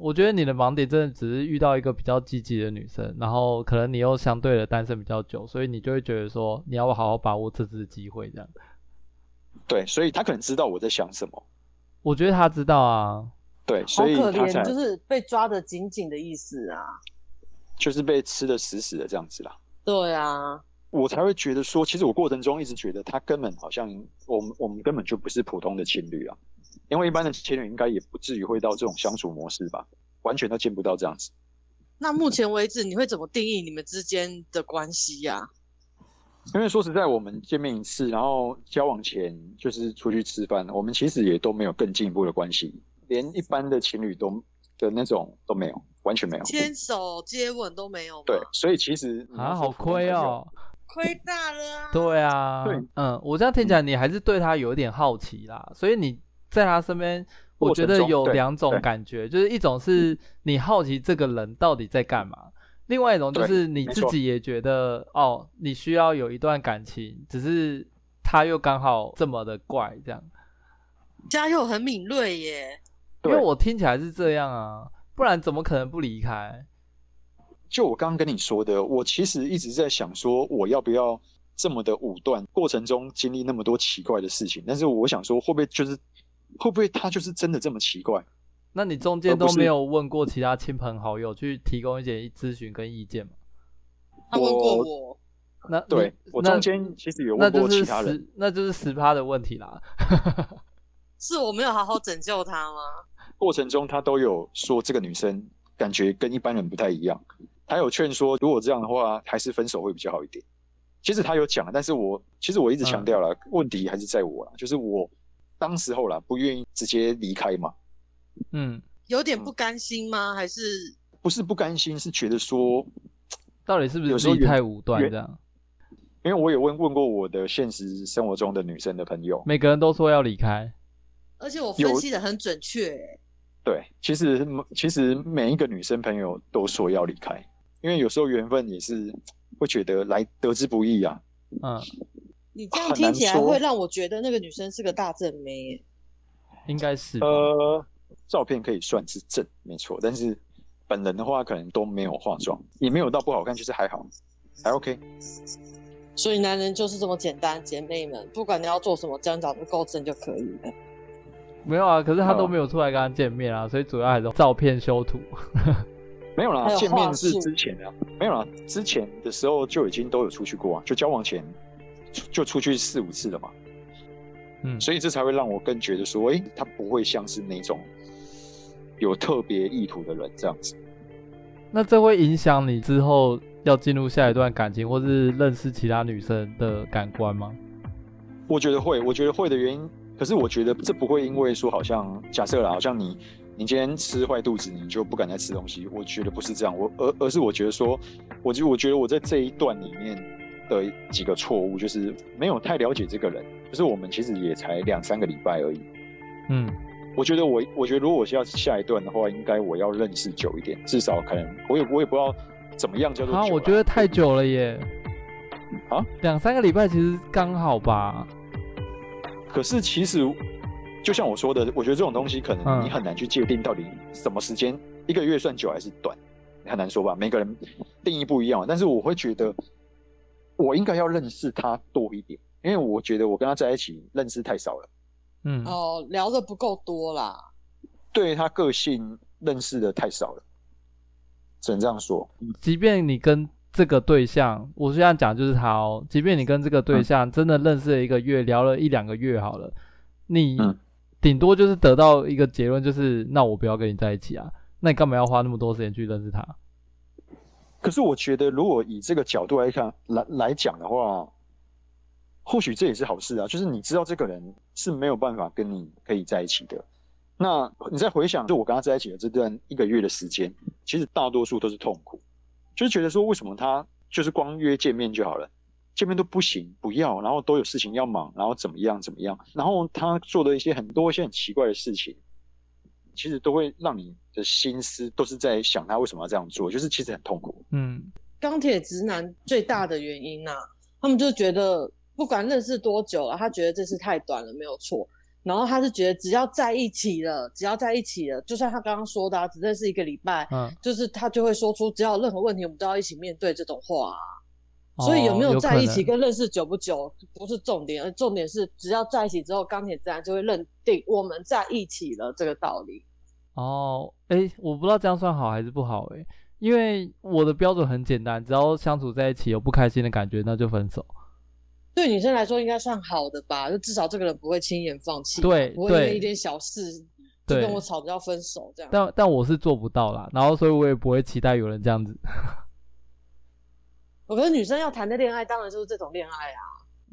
我觉得你的盲点真的只是遇到一个比较积极的女生，然后可能你又相对的单身比较久，所以你就会觉得说你要好好把握这次机会，这样。对，所以他可能知道我在想什么。我觉得他知道啊。对，所以他怜，就是被抓得紧紧的意思啊。就是被吃得死死的这样子啦。对啊。我才会觉得说，其实我过程中一直觉得他根本好像我们我们根本就不是普通的情侣啊。因为一般的情侣应该也不至于会到这种相处模式吧，完全都见不到这样子。那目前为止，你会怎么定义你们之间的关系呀？因为说实在，我们见面一次，然后交往前就是出去吃饭，我们其实也都没有更进一步的关系，连一般的情侣都的那种都没有，完全没有，牵手、接吻都没有。对，所以其实啊，好亏哦，亏大了啊。对啊，对，嗯，我这样听起来，你还是对他有点好奇啦，所以你。在他身边，我觉得有两种感觉，就是一种是你好奇这个人到底在干嘛，嗯、另外一种就是你自己也觉得哦，你需要有一段感情，只是他又刚好这么的怪这样。家又很敏锐耶，因为我听起来是这样啊，不然怎么可能不离开？就我刚刚跟你说的，我其实一直在想说，我要不要这么的武断？过程中经历那么多奇怪的事情，但是我想说，会不会就是。会不会他就是真的这么奇怪？那你中间都没有问过其他亲朋好友去提供一些咨询跟意见吗？他问过我。那对我中间其实有问过其他人，那就是十趴的问题啦。是我没有好好拯救他吗？过程中他都有说这个女生感觉跟一般人不太一样，他有劝说如果这样的话还是分手会比较好一点。其实他有讲，但是我其实我一直强调了，嗯、问题还是在我啦，就是我。当时候啦，不愿意直接离开嘛，嗯，有点不甘心吗？还是不是不甘心？是觉得说，到底是不是有时候太武断这样？因为我也问问过我的现实生活中的女生的朋友，每个人都说要离开，而且我分析的很准确。对，其实其实每一个女生朋友都说要离开，因为有时候缘分也是会觉得来得之不易啊。嗯，你这样听起来会让我觉得那个女生是个大正妹，应该是。呃，照片可以算是正，没错，但是本人的话可能都没有化妆，也没有到不好看，就是还好，还 OK。所以男人就是这么简单，姐妹们，不管你要做什么，只要长得够正就可以了。没有啊，可是他都没有出来跟他见面啊，所以主要还是照片修图。没有啦，见面是之前啊，没有啦，之前的时候就已经都有出去过啊，就交往前就出去四五次了嘛。嗯，所以这才会让我更觉得说，哎、欸，他不会像是那种有特别意图的人这样子。那这会影响你之后？要进入下一段感情，或是认识其他女生的感官吗？我觉得会，我觉得会的原因，可是我觉得这不会因为说，好像假设啦，好像你你今天吃坏肚子，你就不敢再吃东西。我觉得不是这样，我而而是我觉得说，我就我觉得我在这一段里面的几个错误，就是没有太了解这个人，就是我们其实也才两三个礼拜而已。嗯，我觉得我我觉得如果我是要下一段的话，应该我要认识久一点，至少可能我也我也不知道。怎么样叫做？啊，我觉得太久了耶。啊，两三个礼拜其实刚好吧。可是其实，就像我说的，我觉得这种东西可能你很难去界定到底什么时间，嗯、一个月算久还是短，很难说吧。每个人定义不一样。但是我会觉得，我应该要认识他多一点，因为我觉得我跟他在一起认识太少了。嗯，哦，聊的不够多啦。对他个性认识的太少了。只能这样说，即便你跟这个对象，我这样讲就是他哦。即便你跟这个对象真的认识了一个月，嗯、聊了一两个月好了，你顶多就是得到一个结论，就是那我不要跟你在一起啊。那你干嘛要花那么多时间去认识他？可是我觉得，如果以这个角度来看来来讲的话，或许这也是好事啊。就是你知道这个人是没有办法跟你可以在一起的。那你再回想，就我跟他在一起的这段一个月的时间，其实大多数都是痛苦，就是觉得说，为什么他就是光约见面就好了，见面都不行，不要，然后都有事情要忙，然后怎么样怎么样，然后他做的一些很多一些很奇怪的事情，其实都会让你的心思都是在想他为什么要这样做，就是其实很痛苦。嗯，钢铁直男最大的原因啊，他们就觉得不管认识多久了，他觉得这次太短了，没有错。然后他是觉得只要在一起了，只要在一起了，就像他刚刚说的，啊，只认识一个礼拜，嗯，就是他就会说出只要有任何问题，我们都要一起面对这种话，啊。哦，所以有没有在一起跟认识久不久不是重点，而重点是只要在一起之后，钢铁自然就会认定我们在一起了这个道理。哦，哎，我不知道这样算好还是不好哎，因为我的标准很简单，只要相处在一起有不开心的感觉，那就分手。对女生来说应该算好的吧，就至少这个人不会轻言放弃，对，不会因为一点小事就跟我吵着要分手这样。但但我是做不到啦，然后所以我也不会期待有人这样子。我觉得女生要谈的恋爱当然就是这种恋爱啊，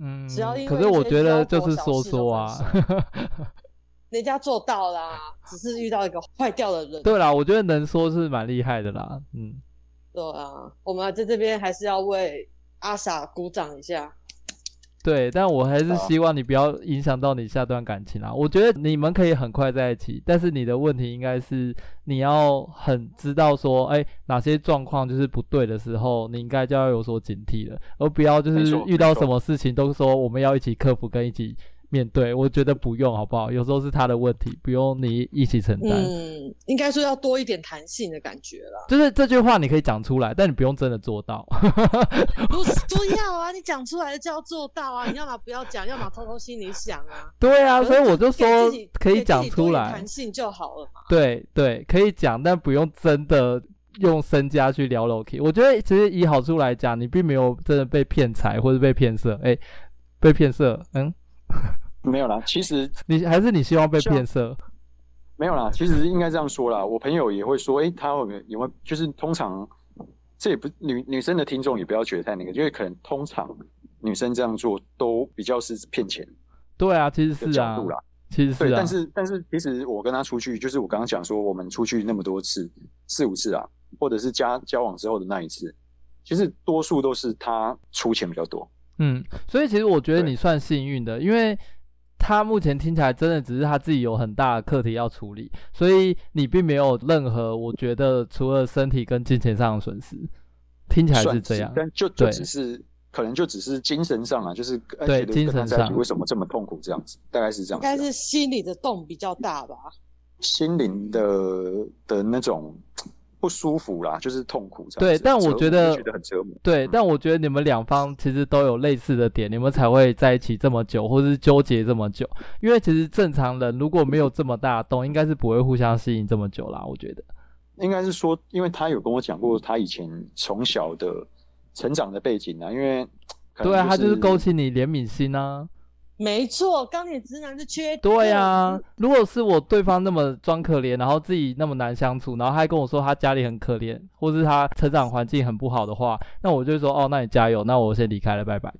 嗯，只要因为可是我觉得就是说说啊，人家做到啦，只是遇到一个坏掉的人。对啦，我觉得能说是蛮厉害的啦，嗯，对啊，我们在这边还是要为阿傻鼓掌一下。对，但我还是希望你不要影响到你下段感情啊。我觉得你们可以很快在一起，但是你的问题应该是你要很知道说，哎，哪些状况就是不对的时候，你应该就要有所警惕了，而不要就是遇到什么事情都说我们要一起克服跟一起。面对，我觉得不用，好不好？有时候是他的问题，不用你一起承担。嗯，应该说要多一点弹性的感觉啦。就是这句话你可以讲出来，但你不用真的做到。不是不要啊，你讲出来就要做到啊！你要么不要讲，要么偷偷心里想啊。对啊，所以我就说可以讲出来，弹性就好了嘛。对对，可以讲，但不用真的用身家去聊 Loki。我觉得其实以好处来讲，你并没有真的被骗财或者被骗色。哎，被骗色，嗯。没有啦，其实你还是你希望被骗色？没有啦，其实应该这样说啦。我朋友也会说，诶，他会不会因为就是通常这也不女女生的听众也不要觉得太那个，因为可能通常女生这样做都比较是骗钱。对啊，其实是啊，其实是啊。对，但是但是其实我跟他出去，就是我刚刚讲说，我们出去那么多次，四五次啊，或者是加交往之后的那一次，其实多数都是他出钱比较多。嗯，所以其实我觉得你算幸运的，因为他目前听起来真的只是他自己有很大的课题要处理，所以你并没有任何我觉得除了身体跟金钱上的损失，听起来是这样，但就就只是可能就只是精神上啊，就是对精神上为什么这么痛苦这样子，大概是这样子，啊，应该是心里的洞比较大吧，心灵的的那种。不舒服啦，就是痛苦。对，但我觉得，觉得很折磨。对，嗯、但我觉得你们两方其实都有类似的点，你们才会在一起这么久，或者是纠结这么久。因为其实正常人如果没有这么大的洞，应该是不会互相吸引这么久啦。我觉得，应该是说，因为他有跟我讲过他以前从小的成长的背景啊，因为、就是、对啊，他就是勾起你怜悯心啊。没错，钢铁直男是缺点。对呀、啊，如果是我对方那么装可怜，然后自己那么难相处，然后还跟我说他家里很可怜，或是他成长环境很不好的话，那我就会说哦，那你加油，那我先离开了，拜拜。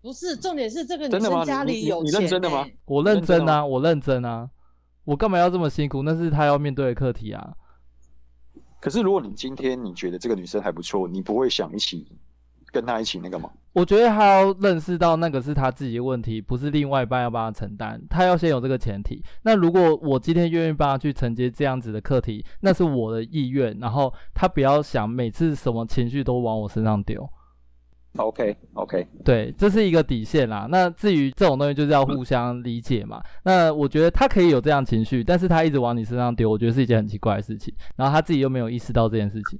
不是，重点是这个女生家里有钱、欸。你，你认真的吗？我认真啊，我认真啊，我干嘛要这么辛苦？那是他要面对的课题啊。可是如果你今天你觉得这个女生还不错，你不会想一起跟他一起那个吗？我觉得他要认识到那个是他自己的问题，不是另外一半要帮他承担。他要先有这个前提。那如果我今天愿意帮他去承接这样子的课题，那是我的意愿。然后他不要想每次什么情绪都往我身上丢。OK OK，对，这是一个底线啦。那至于这种东西，就是要互相理解嘛。那我觉得他可以有这样情绪，但是他一直往你身上丢，我觉得是一件很奇怪的事情。然后他自己又没有意识到这件事情。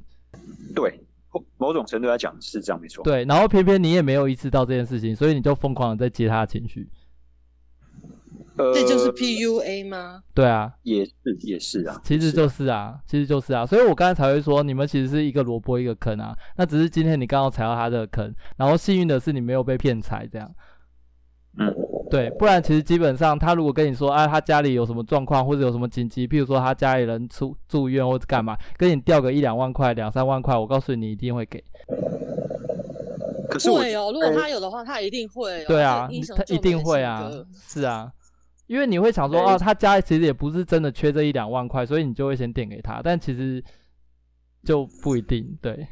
对。某种程度来讲是这样，没错。对，然后偏偏你也没有意识到这件事情，所以你就疯狂的在接他的情绪。呃，这就是 PUA 吗？对啊，也是，也是啊，其实就是啊，其实就是啊，所以我刚才才会说，你们其实是一个萝卜一个坑啊。那只是今天你刚好踩到他的坑，然后幸运的是你没有被骗财，这样。嗯。对，不然其实基本上，他如果跟你说，啊，他家里有什么状况，或者有什么紧急，譬如说他家里人出住院或者干嘛，跟你调个一两万块、两三万块，我告诉你，你一定会给。可是会哦，如果他有的话，他一定会。对啊，他一定会啊，是啊，因为你会想说，哦，他家其实也不是真的缺这一两万块，所以你就会先点给他，但其实就不一定，对。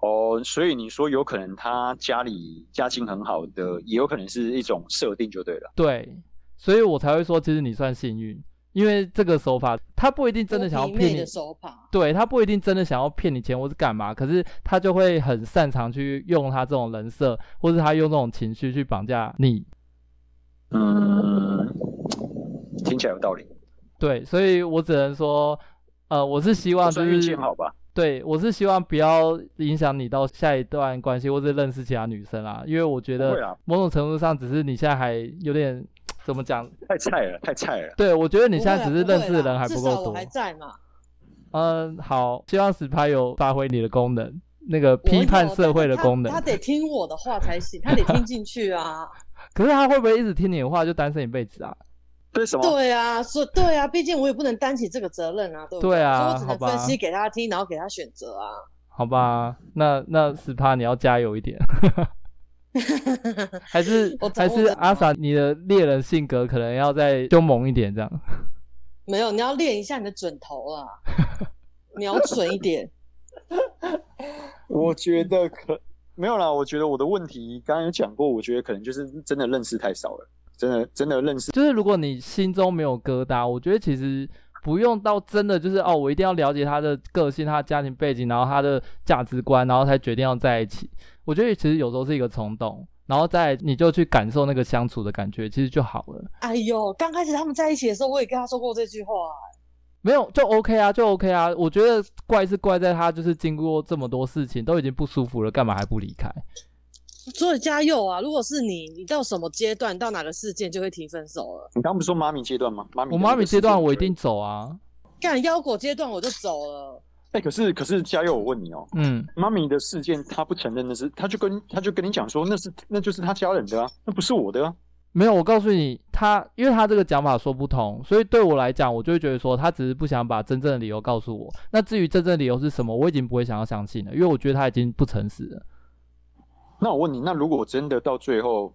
哦，所以你说有可能他家里家境很好的，也有可能是一种设定就对了。对，所以我才会说，其实你算幸运，因为这个手法他不一定真的想要骗你。的手法。对，他不一定真的想要骗你钱或是干嘛，可是他就会很擅长去用他这种人设，或是他用这种情绪去绑架你。嗯，听起来有道理。对，所以我只能说，呃，我是希望就是运气好吧。对，我是希望不要影响你到下一段关系，或者认识其他女生啦。因为我觉得某种程度上，只是你现在还有点怎么讲，太菜了，太菜了。对，我觉得你现在只是认识的人还不够多。还在嘛。嗯，好，希望十趴有发挥你的功能，那个批判社会的功能。他，他得听我的话才行，他得听进去啊。可是他会不会一直听你的话就单身一辈子啊？对啊，说对啊，毕竟我也不能担起这个责任啊，对不对？对啊，所以我只能分析给他听，然后给他选择啊。好吧，那那十趴你要加油一点，还是还是阿 Sa，你的猎人性格可能要再凶猛一点，这样。没有，你要练一下你的准头啊，瞄准一点。我觉得可没有啦，我觉得我的问题刚刚有讲过，我觉得可能就是真的认识太少了。真的真的认识，就是如果你心中没有疙瘩，我觉得其实不用到真的就是哦，我一定要了解他的个性、他的家庭背景，然后他的价值观，然后才决定要在一起。我觉得其实有时候是一个冲动，然后再你就去感受那个相处的感觉，其实就好了。哎呦，刚开始他们在一起的时候，我也跟他说过这句话，没有就 OK 啊，就 OK 啊。我觉得怪是怪在他就是经过这么多事情都已经不舒服了，干嘛还不离开？所以嘉佑啊！如果是你，你到什么阶段，到哪个事件就会提分手了？你刚不是说妈咪阶段吗？妈咪，我妈咪阶段我一定走啊！干腰果阶段我就走了。哎、欸，可是可是嘉佑！我问你哦、喔，嗯，妈咪的事件他不承认的是，他就跟他就跟你讲说，那是那就是他家人的啊，那不是我的啊。没有，我告诉你，他因为他这个讲法说不通，所以对我来讲，我就会觉得说他只是不想把真正的理由告诉我。那至于真正的理由是什么，我已经不会想要相信了，因为我觉得他已经不诚实了。那我问你，那如果真的到最后，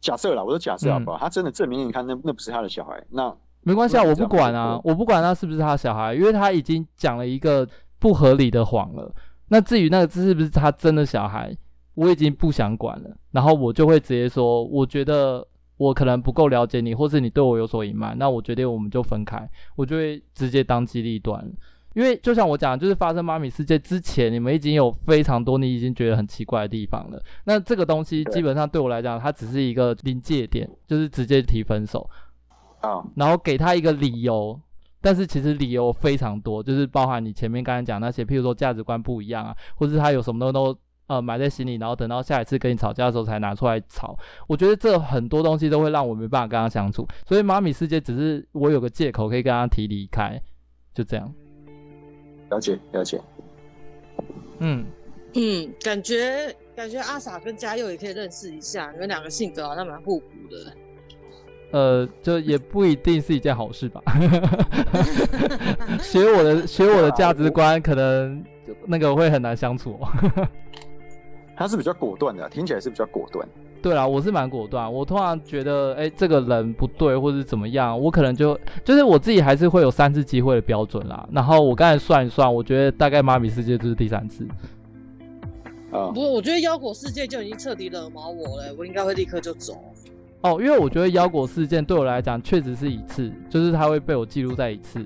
假设啦，我说假设好不好？嗯、他真的证明你看那那不是他的小孩，那没关系啊，我不管啊，我不管他是不是他的小孩，因为他已经讲了一个不合理的谎了。那至于那个是不是他真的小孩，我已经不想管了，然后我就会直接说，我觉得我可能不够了解你，或是你对我有所隐瞒，那我决定我们就分开，我就会直接当机立断。因为就像我讲，就是发生妈咪事件之前，你们已经有非常多你已经觉得很奇怪的地方了。那这个东西基本上对我来讲，它只是一个临界点，就是直接提分手啊，然后给他一个理由。但是其实理由非常多，就是包含你前面刚才讲那些，譬如说价值观不一样啊，或是他有什么东西都呃埋在心里，然后等到下一次跟你吵架的时候才拿出来吵。我觉得这很多东西都会让我没办法跟他相处。所以妈咪世界只是我有个借口可以跟他提离开，就这样。了解了解。嗯嗯，感觉感觉阿 sa 跟嘉佑也可以认识一下，你们两个性格好像蛮互补的。呃，就也不一定是一件好事吧。学我的，学我的价值观，可能那个会很难相处。他是比较果断的，听起来是比较果断。对啦，我是蛮果断。我通常觉得，哎、欸，这个人不对，或者怎么样，我可能就就是我自己还是会有三次机会的标准啦。然后我刚才算一算，我觉得大概妈咪世界就是第三次。啊，不过我觉得腰果世界就已经彻底惹毛我了，我应该会立刻就走。哦，因为我觉得腰果事件对我来讲确实是一次，就是它会被我记录在一次。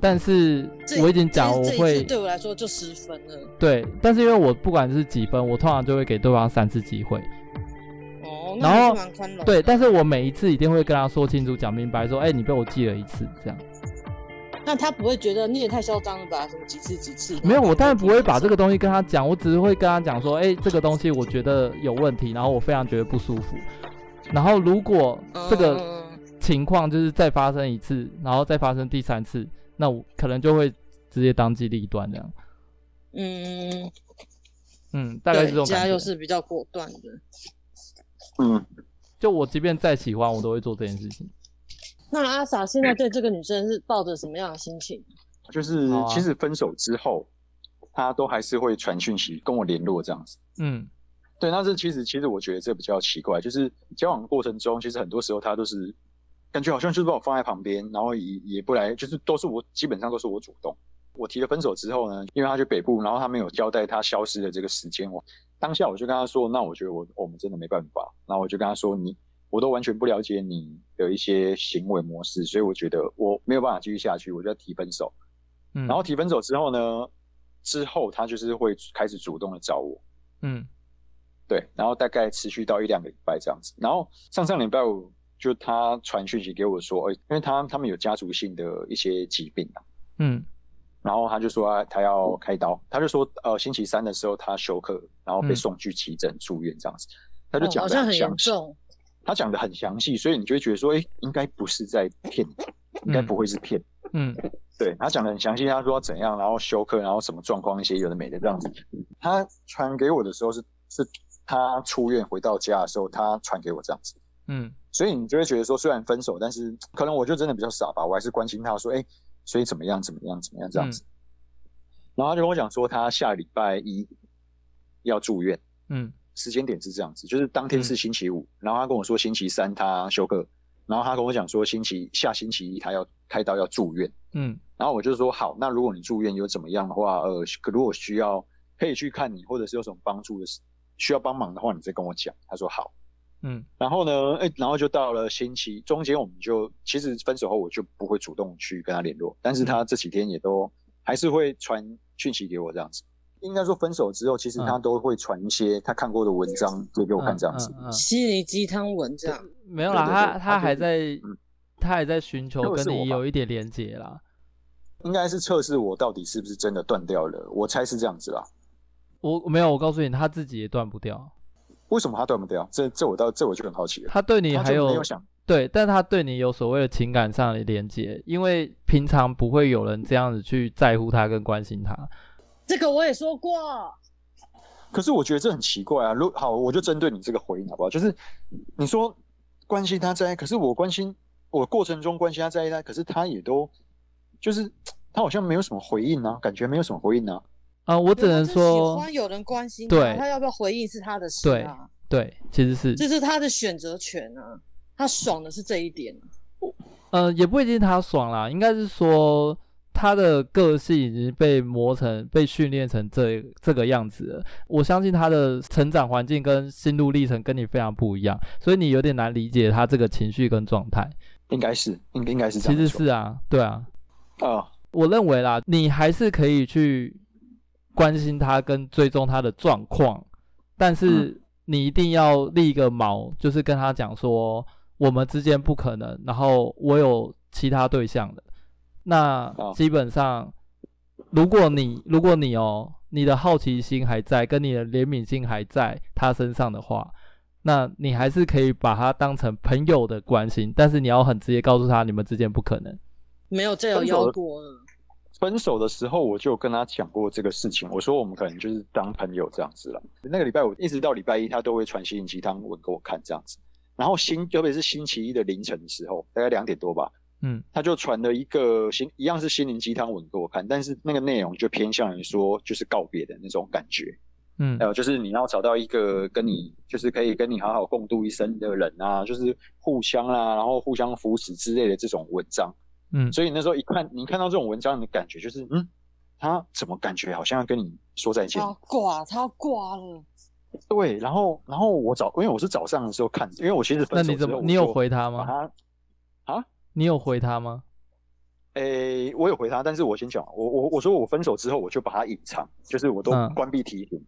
但是我已经讲我会，对我来说就十分了。对，但是因为我不管是几分，我通常就会给对方三次机会。哦，那蛮宽容。对，但是我每一次一定会跟他说清楚、讲明白，说，哎、欸，你被我记了一次，这样。那他不会觉得你也太嚣张了吧？什么几次几次？没有，我当然不会把这个东西跟他讲，我只是会跟他讲说，哎、欸，这个东西我觉得有问题，然后我非常觉得不舒服。然后，如果这个情况就是再发生一次，然后再发生第三次，那我可能就会直接当机立断这样。嗯嗯，大概是这种。家又是比较果断的。嗯，就我即便再喜欢，我都会做这件事情。那阿 sa 现在对这个女生是抱着什么样的心情？就是其实分手之后，她都还是会传讯息跟我联络这样子。嗯。对，但是其实其实我觉得这比较奇怪，就是交往过程中，其实很多时候他都是感觉好像就是把我放在旁边，然后也也不来，就是都是我基本上都是我主动。我提了分手之后呢，因为他去北部，然后他没有交代他消失的这个时间，我当下我就跟他说，那我觉得我我们真的没办法，然后我就跟他说，你我都完全不了解你的一些行为模式，所以我觉得我没有办法继续下去，我就要提分手。嗯，然后提分手之后呢，之后他就是会开始主动的找我，嗯。对，然后大概持续到一两个礼拜这样子，然后上上礼拜五就他传讯息给我说，哎，因为他他们有家族性的一些疾病啊，嗯，然后他就说他要开刀，他就说呃星期三的时候他休克，然后被送去急诊住院这样子，他就讲的很详细，他讲的很详细，所以你就会觉得说，哎，应该不是在骗你，应该不会是骗，嗯，对，他讲的很详细，他说怎样，然后休克，然后什么状况，一些有的没的这样子，他传给我的时候是是。他出院回到家的时候，他传给我这样子，嗯，所以你就会觉得说，虽然分手，但是可能我就真的比较傻吧，我还是关心他说，哎、欸，所以怎么样，怎么样，怎么样这样子。嗯、然后他就跟我讲说，他下礼拜一要住院，嗯，时间点是这样子，就是当天是星期五，嗯、然后他跟我说星期三他休克，然后他跟我讲说星期下星期一他要开刀要住院，嗯，然后我就说好，那如果你住院有怎么样的话，呃，如果需要可以去看你，或者是有什么帮助的事。需要帮忙的话，你再跟我讲。他说好，嗯，然后呢，哎，然后就到了星期中间，我们就其实分手后我就不会主动去跟他联络，但是他这几天也都还是会传讯息给我这样子。应该说分手之后，其实他都会传一些他看过的文章给给我看这样子，心灵鸡汤文这样。没有啦，他他还在，他还在寻求跟你有一点连接啦。应该是测试我到底是不是真的断掉了，我猜是这样子啦。我没有，我告诉你，他自己也断不掉。为什么他断不掉？这这我倒这我就很好奇了。他对你还有，没有想对，但他对你有所谓的情感上的连接，因为平常不会有人这样子去在乎他跟关心他。这个我也说过。可是我觉得这很奇怪啊。如好，我就针对你这个回应好不好？就是你说关心他在，可是我关心我过程中关心他在意他，可是他也都就是他好像没有什么回应啊，感觉没有什么回应啊。啊、呃，我只能说，喜欢有人关心他，对他要不要回应是他的事啊。对，对，其实是这是他的选择权啊，他爽的是这一点。呃，也不一定他爽啦，应该是说他的个性已经被磨成、被训练成这这个样子了。我相信他的成长环境跟心路历程跟你非常不一样，所以你有点难理解他这个情绪跟状态。应该是，应应该是这样。其实是啊，对啊。啊、哦，我认为啦，你还是可以去关心他跟追踪他的状况，但是你一定要立一个锚，就是跟他讲说，我们之间不可能，然后我有其他对象的。那基本上，如果你如果你哦，你的好奇心还在，跟你的怜悯心还在他身上的话，那你还是可以把他当成朋友的关心，但是你要很直接告诉他，你们之间不可能。没有这有要过。分手的时候，我就跟他讲过这个事情。我说我们可能就是当朋友这样子了。那个礼拜五一直到礼拜一，他都会传心灵鸡汤文给我看这样子。然后星，特别是星期一的凌晨的时候，大概两点多吧，嗯，他就传了一个心一样是心灵鸡汤文给我看，但是那个内容就偏向于说就是告别的那种感觉，嗯，还有就是你要找到一个跟你就是可以跟你好好共度一生的人啊，就是互相啊，然后互相扶持之类的这种文章。嗯，所以那时候一看，你看到这种文章，你的感觉就是，嗯，他怎么感觉好像要跟你说再见？他要挂，他要挂了。对，然后，然后我早，因为我是早上的时候看，因为我其实分手之后，那你怎么，你有回他吗？他啊，你有回他吗？诶、欸，我有回他，但是我先讲，我我我说我分手之后，我就把他隐藏，就是我都关闭提醒、嗯，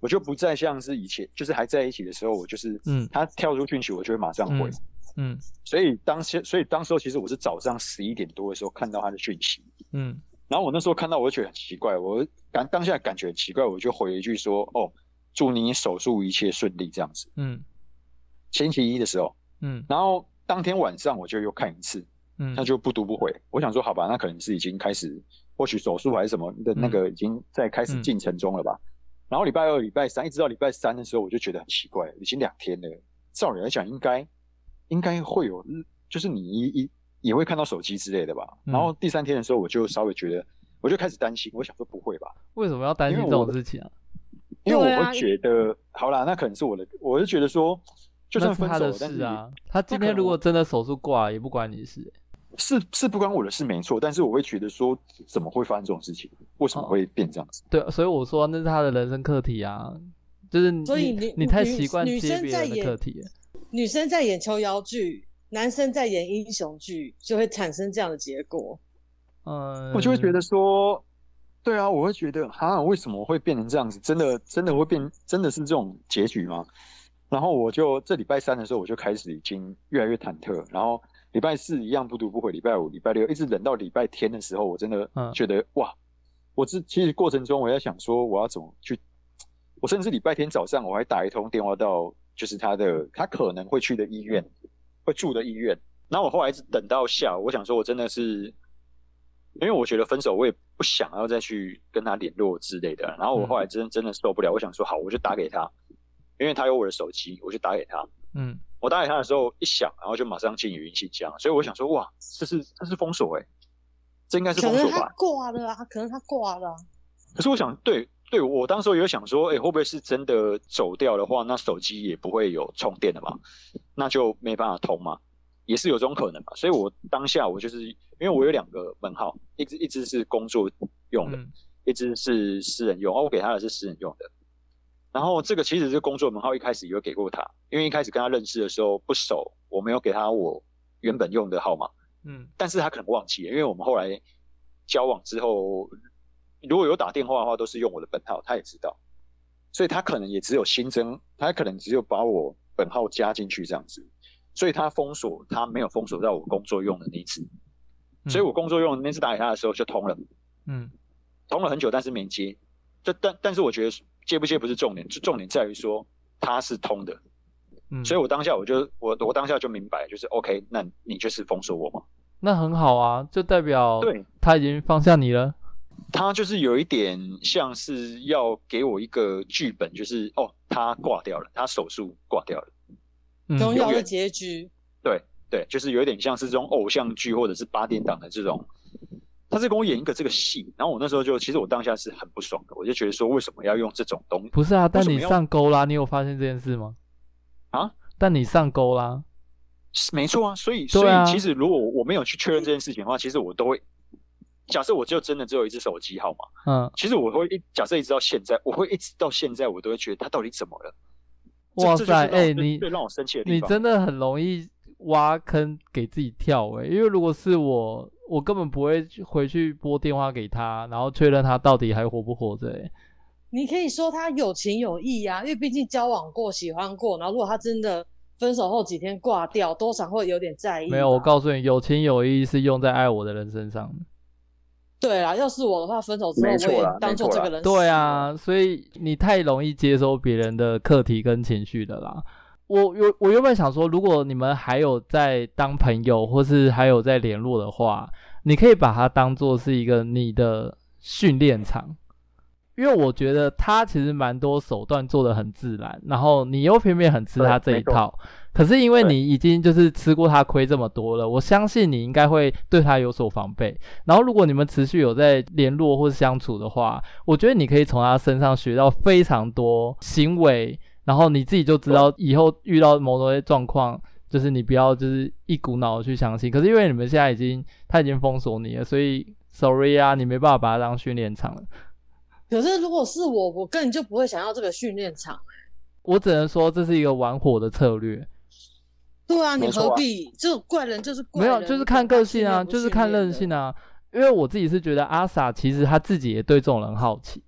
我就不再像是以前，就是还在一起的时候，我就是，嗯，他跳出讯息，我就会马上回。嗯嗯，所以当时，所以当时候其实我是早上十一点多的时候看到他的讯息，嗯，然后我那时候看到，我就觉得很奇怪，我感当下感觉很奇怪，我就回一句说，哦，祝你手术一切顺利。这样子，嗯，星期一的时候，嗯，然后当天晚上我就又看一次，嗯，他就不读不回，我想说好吧，那可能是已经开始，或许手术还是什么的那个已经在开始进程中了吧，嗯，然后礼拜二、礼拜三一直到礼拜三的时候，我就觉得很奇怪，已经两天了，照理来讲应该。应该会有，就是你一一也会看到手机之类的吧。然后第三天的时候，我就稍微觉得，我就开始担心。我想说不会吧？为什么要担心这种事情啊？因为我会觉得，好啦，那可能是我的，我就觉得说，就算分手，他的事啊，他今天如果真的手术挂，也不关你的事。是是不关我的事，没错。但是我会觉得说，怎么会发生这种事情？为什么会变这样子？对，所以我说那是他的人生课题啊，就是所以你你太习惯接别人的课题了。女生在演秋腰剧，男生在演英雄剧，就会产生这样的结果。嗯，我就会觉得说，对啊，我会觉得，啊，为什么会变成这样子？真的，真的会变，真的是这种结局吗？然后我就这礼拜三的时候，我就开始已经越来越忐忑。然后礼拜四一样不读不回，礼拜五、礼拜六一直忍到礼拜天的时候，我真的觉得、嗯、哇，我这其实过程中我在想说，我要怎么去？我甚至礼拜天早上我还打一通电话到。就是他的，他可能会去的医院，会住的医院。然后我后来一直等到下午，我想说，我真的是，因为我觉得分手，我也不想要再去跟他联络之类的。然后我后来真真的受不了，我想说，好，我就打给他，因为他有我的手机，我就打给他。嗯，我打给他的时候一响，然后就马上进语音信箱，所以我想说，哇，这是这是封锁哎，这应该是封锁吧？可能他挂了啊，可能他挂了。可是我想，对。对，我当时有想说，哎，会不会是真的走掉的话，那手机也不会有充电的嘛，那就没办法通嘛，也是有这种可能嘛。所以我当下我就是，因为我有两个门号，一支一支是工作用的，嗯、一只是私人用，哦，我给他的是私人用的。然后这个其实是工作门号，一开始有给过他，因为一开始跟他认识的时候不熟，我没有给他我原本用的号码，嗯，但是他可能忘记了，因为我们后来交往之后。如果有打电话的话，都是用我的本号，他也知道，所以他可能也只有新增，他可能只有把我本号加进去这样子，所以他封锁，他没有封锁到我工作用的那一次，所以我工作用的那次打给他的时候就通了，嗯，通了很久，但是没接，就但但是我觉得接不接不是重点，就重点在于说他是通的，嗯，所以我当下我就我我当下就明白，就是 OK，那你就是封锁我嘛，那很好啊，就代表对他已经放下你了。他就是有一点像是要给我一个剧本，就是哦，他挂掉了，他手术挂掉了，重要的结局。对对，就是有一点像是这种偶像剧或者是八点档的这种，他是跟我演一个这个戏，然后我那时候就其实我当下是很不爽的，我就觉得说为什么要用这种东西？不是啊，但你上钩啦，你有发现这件事吗？啊？但你上钩啦，没错啊，所以所以其实如果我没有去确认这件事情的话，其实我都会。假设我就真的只有一只手机号码，嗯，其实我会一假设一直到现在，我会一直到现在，我都会觉得他到底怎么了？哇塞，哎、欸，你最让我生气的地方你真的很容易挖坑给自己跳哎、欸，因为如果是我，我根本不会回去拨电话给他，然后确认他到底还活不活着、欸。你可以说他有情有义呀、啊，因为毕竟交往过、喜欢过，然后如果他真的分手后几天挂掉，多少会有点在意。没有，我告诉你，有情有义是用在爱我的人身上。对啊，要是我的话，分手之后我也当做这个人。对啊，所以你太容易接收别人的课题跟情绪的啦。我有我原本想说，如果你们还有在当朋友，或是还有在联络的话，你可以把它当做是一个你的训练场。因为我觉得他其实蛮多手段做的很自然，然后你又偏偏很吃他这一套。可是因为你已经就是吃过他亏这么多了，我相信你应该会对他有所防备。然后如果你们持续有在联络或是相处的话，我觉得你可以从他身上学到非常多行为，然后你自己就知道以后遇到某种状况，就是你不要就是一股脑的去相信。可是因为你们现在已经他已经封锁你了，所以 sorry 啊，你没办法把他当训练场了。可是，如果是我，我根本就不会想要这个训练场。我只能说这是一个玩火的策略。对啊，你何必？这种怪人就是怪人，没有，就是看个性啊，就是看任性啊。因为我自己是觉得阿 sa 其实他自己也对这种人好奇。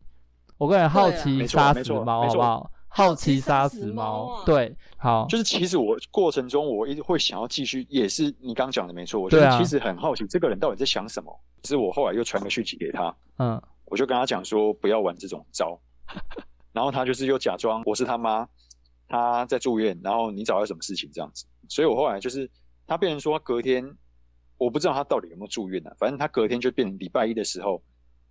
我个人好奇杀死猫，好不好？好奇杀死猫，对，好。就是其实我过程中我一直会想要继续，也是你刚讲的没错。我觉得其实很好奇这个人到底在想什么。只是我后来又传个讯息给他，嗯。我就跟他讲说不要玩这种招，然后他就是又假装我是他妈，他在住院，然后你找他什么事情这样子，所以我后来就是他变成说他隔天，我不知道他到底有没有住院呢、啊，反正他隔天就变成礼拜一的时候，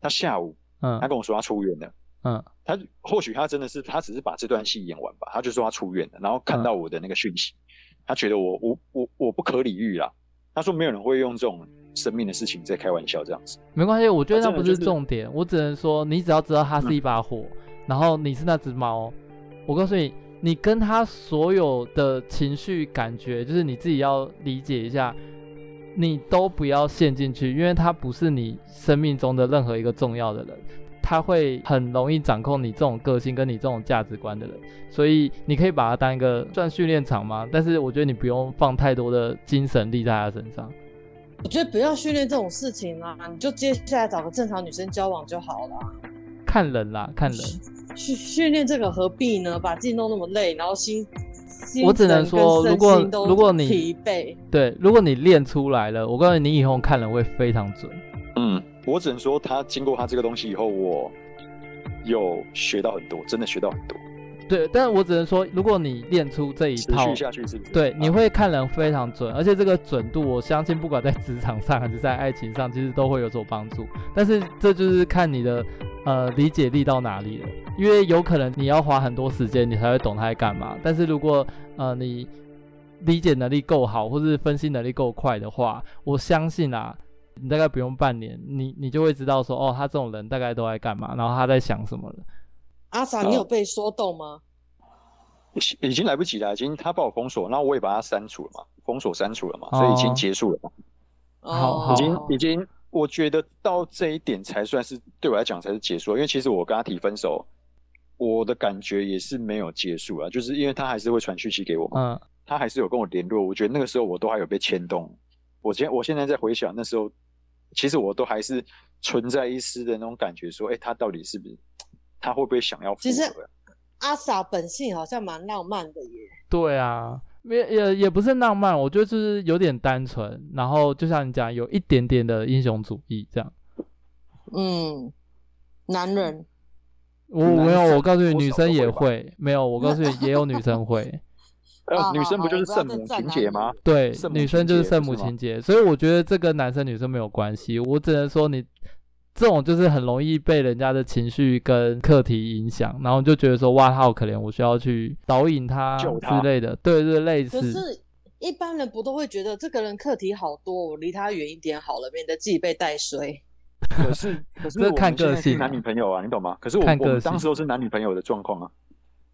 他下午，嗯，他跟我说他出院了，嗯，他或许他真的是他只是把这段戏演完吧，他就说他出院了，然后看到我的那个讯息，他觉得我我我我不可理喻啦，他说没有人会用这种。生命的事情在开玩笑，这样子没关系。我觉得那不是重点，我只能说，你只要知道它是一把火，嗯、然后你是那只猫。我告诉你，你跟他所有的情绪感觉，就是你自己要理解一下，你都不要陷进去，因为他不是你生命中的任何一个重要的人，他会很容易掌控你这种个性跟你这种价值观的人。所以你可以把他当一个算训练场嘛，但是我觉得你不用放太多的精神力在他身上。我觉得不要训练这种事情啦，你就接下来找个正常女生交往就好了。看人啦，看人。训训练这个何必呢？把自己弄那么累，然后心，我只能说，如果如果你疲惫，对，如果你练出来了，我告诉你，你以后看人会非常准。嗯，我只能说，他经过他这个东西以后，我有学到很多，真的学到很多。对，但是我只能说，如果你练出这一套，下去是不是？对，你会看人非常准，而且这个准度，我相信不管在职场上还是在爱情上，其实都会有所帮助。但是这就是看你的呃理解力到哪里了，因为有可能你要花很多时间，你才会懂他在干嘛。但是如果呃你理解能力够好，或是分析能力够快的话，我相信啊，你大概不用半年，你你就会知道说，哦，他这种人大概都在干嘛，然后他在想什么了。阿 sa，你有被说动吗？已经来不及了，已经他把我封锁，然后我也把他删除了嘛，封锁删除了嘛，所以已经结束了嘛。哦，已经已经，我觉得到这一点才算是对我来讲才是结束，因为其实我跟他提分手，我的感觉也是没有结束啊，就是因为他还是会传讯息给我嘛，嗯，他还是有跟我联络，我觉得那个时候我都还有被牵动。我现我现在在回想那时候，其实我都还是存在一丝的那种感觉，说，哎，他到底是不是？他会不会想要复合？其实阿 sa 本性好像蛮浪漫的耶。对啊，也也也不是浪漫，我觉得就是有点单纯，然后就像你讲，有一点点的英雄主义这样。嗯，男人，我没有，我告诉你，女生也会没有，我告诉你，也有女生会。呃，女生不就是圣母情节吗？对，女生就是圣母情节，所以我觉得这跟男生女生没有关系，我只能说你。这种就是很容易被人家的情绪跟课题影响，然后就觉得说哇，他好可怜，我需要去导引他之类的，对对，类似。可是一般人不都会觉得这个人课题好多，我离他远一点好了，免得自己被带衰。可是 可是看个性，男女朋友啊，你懂吗？可是我我们当时都是男女朋友的状况啊，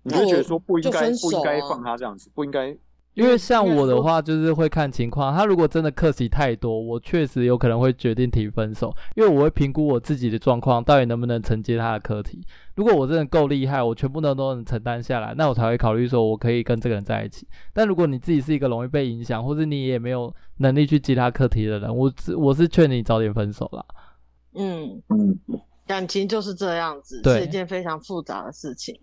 你会觉得说不应该不应该放他这样子，不应该因为像我的话，就是会看情况。他如果真的课题太多，我确实有可能会决定提分手，因为我会评估我自己的状况，到底能不能承接他的课题。如果我真的够厉害，我全部都都能承担下来，那我才会考虑说我可以跟这个人在一起。但如果你自己是一个容易被影响，或是你也没有能力去接他课题的人，我我是劝你早点分手啦。嗯嗯，感情就是这样子，是一件非常复杂的事情，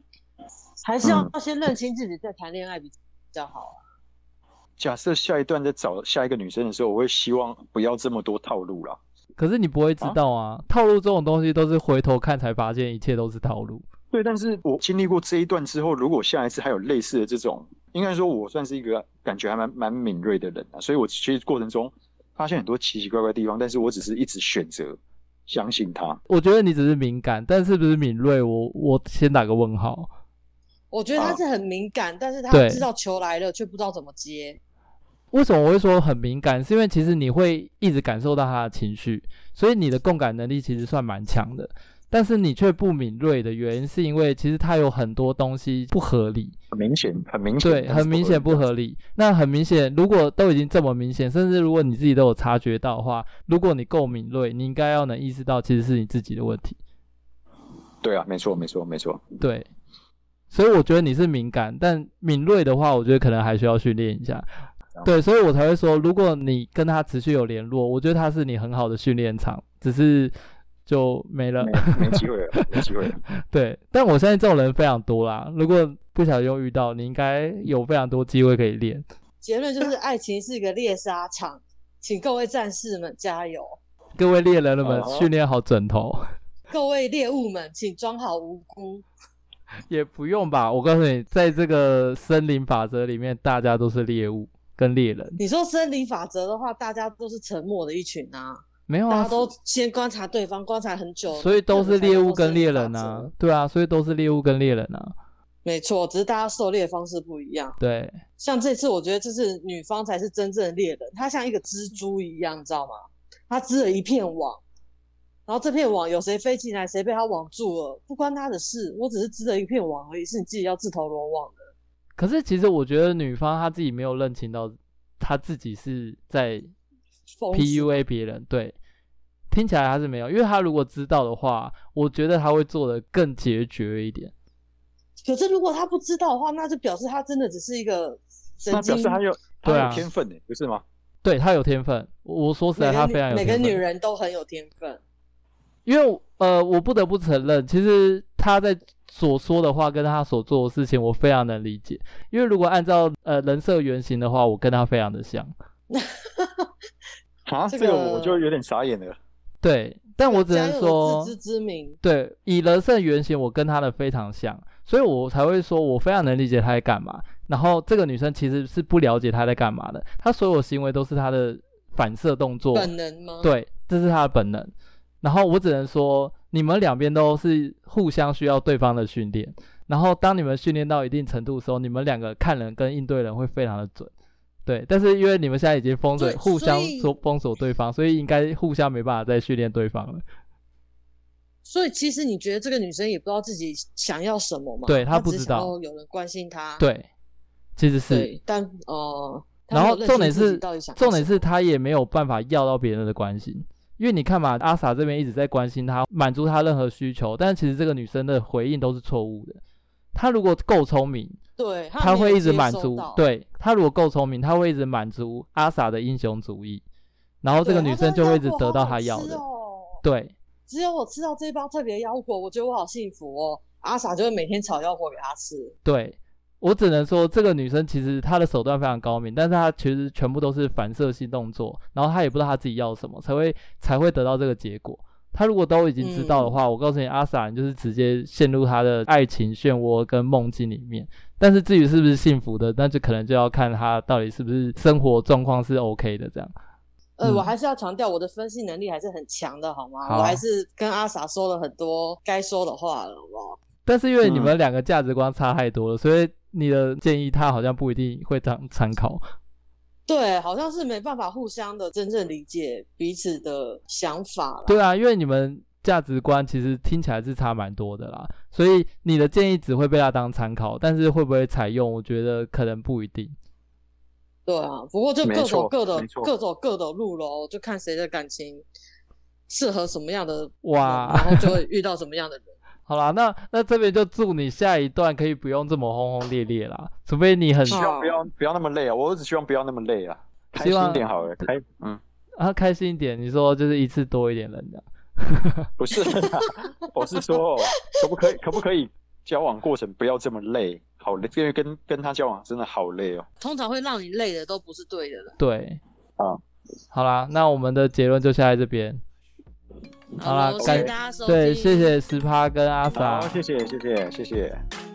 还是要先认清自己再谈恋爱比较好啊。假设下一段在找下一个女生的时候，我会希望不要这么多套路啦。可是你不会知道啊，啊套路这种东西都是回头看才发现，一切都是套路。对，但是我经历过这一段之后，如果下一次还有类似的这种，应该说我算是一个感觉还蛮蛮敏锐的人啊，所以我其实过程中发现很多奇奇怪怪的地方，但是我只是一直选择相信他。我觉得你只是敏感，但是不是敏锐？我我先打个问号。我觉得他是很敏感，啊、但是他知道球来了却不知道怎么接。为什么我会说很敏感？是因为其实你会一直感受到他的情绪，所以你的共感能力其实算蛮强的。但是你却不敏锐的原因，是因为其实他有很多东西不合理，很明显，很明显，对，很明显不合理。那很明显，如果都已经这么明显，甚至如果你自己都有察觉到的话，如果你够敏锐，你应该要能意识到其实是你自己的问题。对啊，没错，没错，没错。对，所以我觉得你是敏感，但敏锐的话，我觉得可能还需要训练一下。对，所以我才会说，如果你跟他持续有联络，我觉得他是你很好的训练场，只是就没了，没机会了，没机会了。对，但我相信这种人非常多啦。如果不小心又遇到，你应该有非常多机会可以练。结论就是，爱情是一个猎杀场，请各位战士们加油！各位猎人们训练好枕头。各位猎物们，请装好无辜。也不用吧，我告诉你，在这个森林法则里面，大家都是猎物。跟猎人，你说森林法则的话，大家都是沉默的一群啊，没有啊，大家都先观察对方，观察很久，所以都是猎物跟猎人啊，对啊，所以都是猎物跟猎人啊，没错，只是大家狩猎方式不一样。对，像这次，我觉得这是女方才是真正的猎人，她像一个蜘蛛一样，你知道吗？她织了一片网，然后这片网有谁飞进来，谁被她网住了，不关她的事，我只是织了一片网而已，是你自己要自投罗网的。可是其实我觉得女方她自己没有认清到，她自己是在 PUA 别人。对，听起来她是没有，因为她如果知道的话，我觉得她会做的更决绝一点。可是如果她不知道的话，那就表示她真的只是一个神经，那表示她有她有天分呢，不是吗？对，她有天分。我说实在，她非常有天分。每个女人都很有天分。因为呃，我不得不承认，其实他在。所说的话跟他所做的事情，我非常能理解。因为如果按照呃人设原型的话，我跟他非常的像。啊，这个我就有点傻眼了。对，但我只能说自知之明。对，以人设原型，我跟他的非常像，所以我才会说我非常能理解他在干嘛。然后这个女生其实是不了解他在干嘛的，她所有行为都是她的反射动作。本能吗？对，这是她的本能。然后我只能说。你们两边都是互相需要对方的训练，然后当你们训练到一定程度的时候，你们两个看人跟应对人会非常的准，对。但是因为你们现在已经封锁，互相说封锁对方，所以应该互相没办法再训练对方了。所以其实你觉得这个女生也不知道自己想要什么吗？对，她不知道有人关心她。对，其实是，但呃，然后重点是重点是她也没有办法要到别人的关心。因为你看嘛，阿 sa 这边一直在关心他，满足他任何需求，但其实这个女生的回应都是错误的。她如果够聪明，对，她会一直满足。对，她如果够聪明，她会一直满足阿 sa 的英雄主义，然后这个女生就会一直得到她要的。对，只有我吃到这包特别腰果，我觉得我好幸福哦。阿 sa 就会每天炒腰果给她吃。对。我只能说，这个女生其实她的手段非常高明，但是她其实全部都是反射性动作，然后她也不知道她自己要什么，才会才会得到这个结果。她如果都已经知道的话，嗯、我告诉你，阿 sa 就是直接陷入她的爱情漩涡跟梦境里面。但是至于是不是幸福的，那就可能就要看她到底是不是生活状况是 OK 的这样。呃，我还是要强调，我的分析能力还是很强的，好吗？好，我还是跟阿 sa 说了很多该说的话了，好不好？但是因为你们两个价值观差太多了，所以。你的建议他好像不一定会当参考，对，好像是没办法互相的真正理解彼此的想法。对啊，因为你们价值观其实听起来是差蛮多的啦，所以你的建议只会被他当参考，但是会不会采用，我觉得可能不一定。对啊，不过就各走各的，各走各的路喽，就看谁的感情适合什么样的哇，然后就会遇到什么样的人。好啦，那那这边就祝你下一段可以不用这么轰轰烈烈啦，除非你很希望不要不要那么累啊，我只希望不要那么累啊，开心一点好了，开嗯啊开心一点，你说就是一次多一点人的，不是，我是说可不可以可不可以交往过程不要这么累，好累，因为跟跟他交往真的好累哦。通常会让你累的都不是对的了。对，啊，好啦，那我们的结论就下在这边。好啦，感谢大家收听。对，谢谢十趴跟阿 sa，谢谢谢谢谢谢。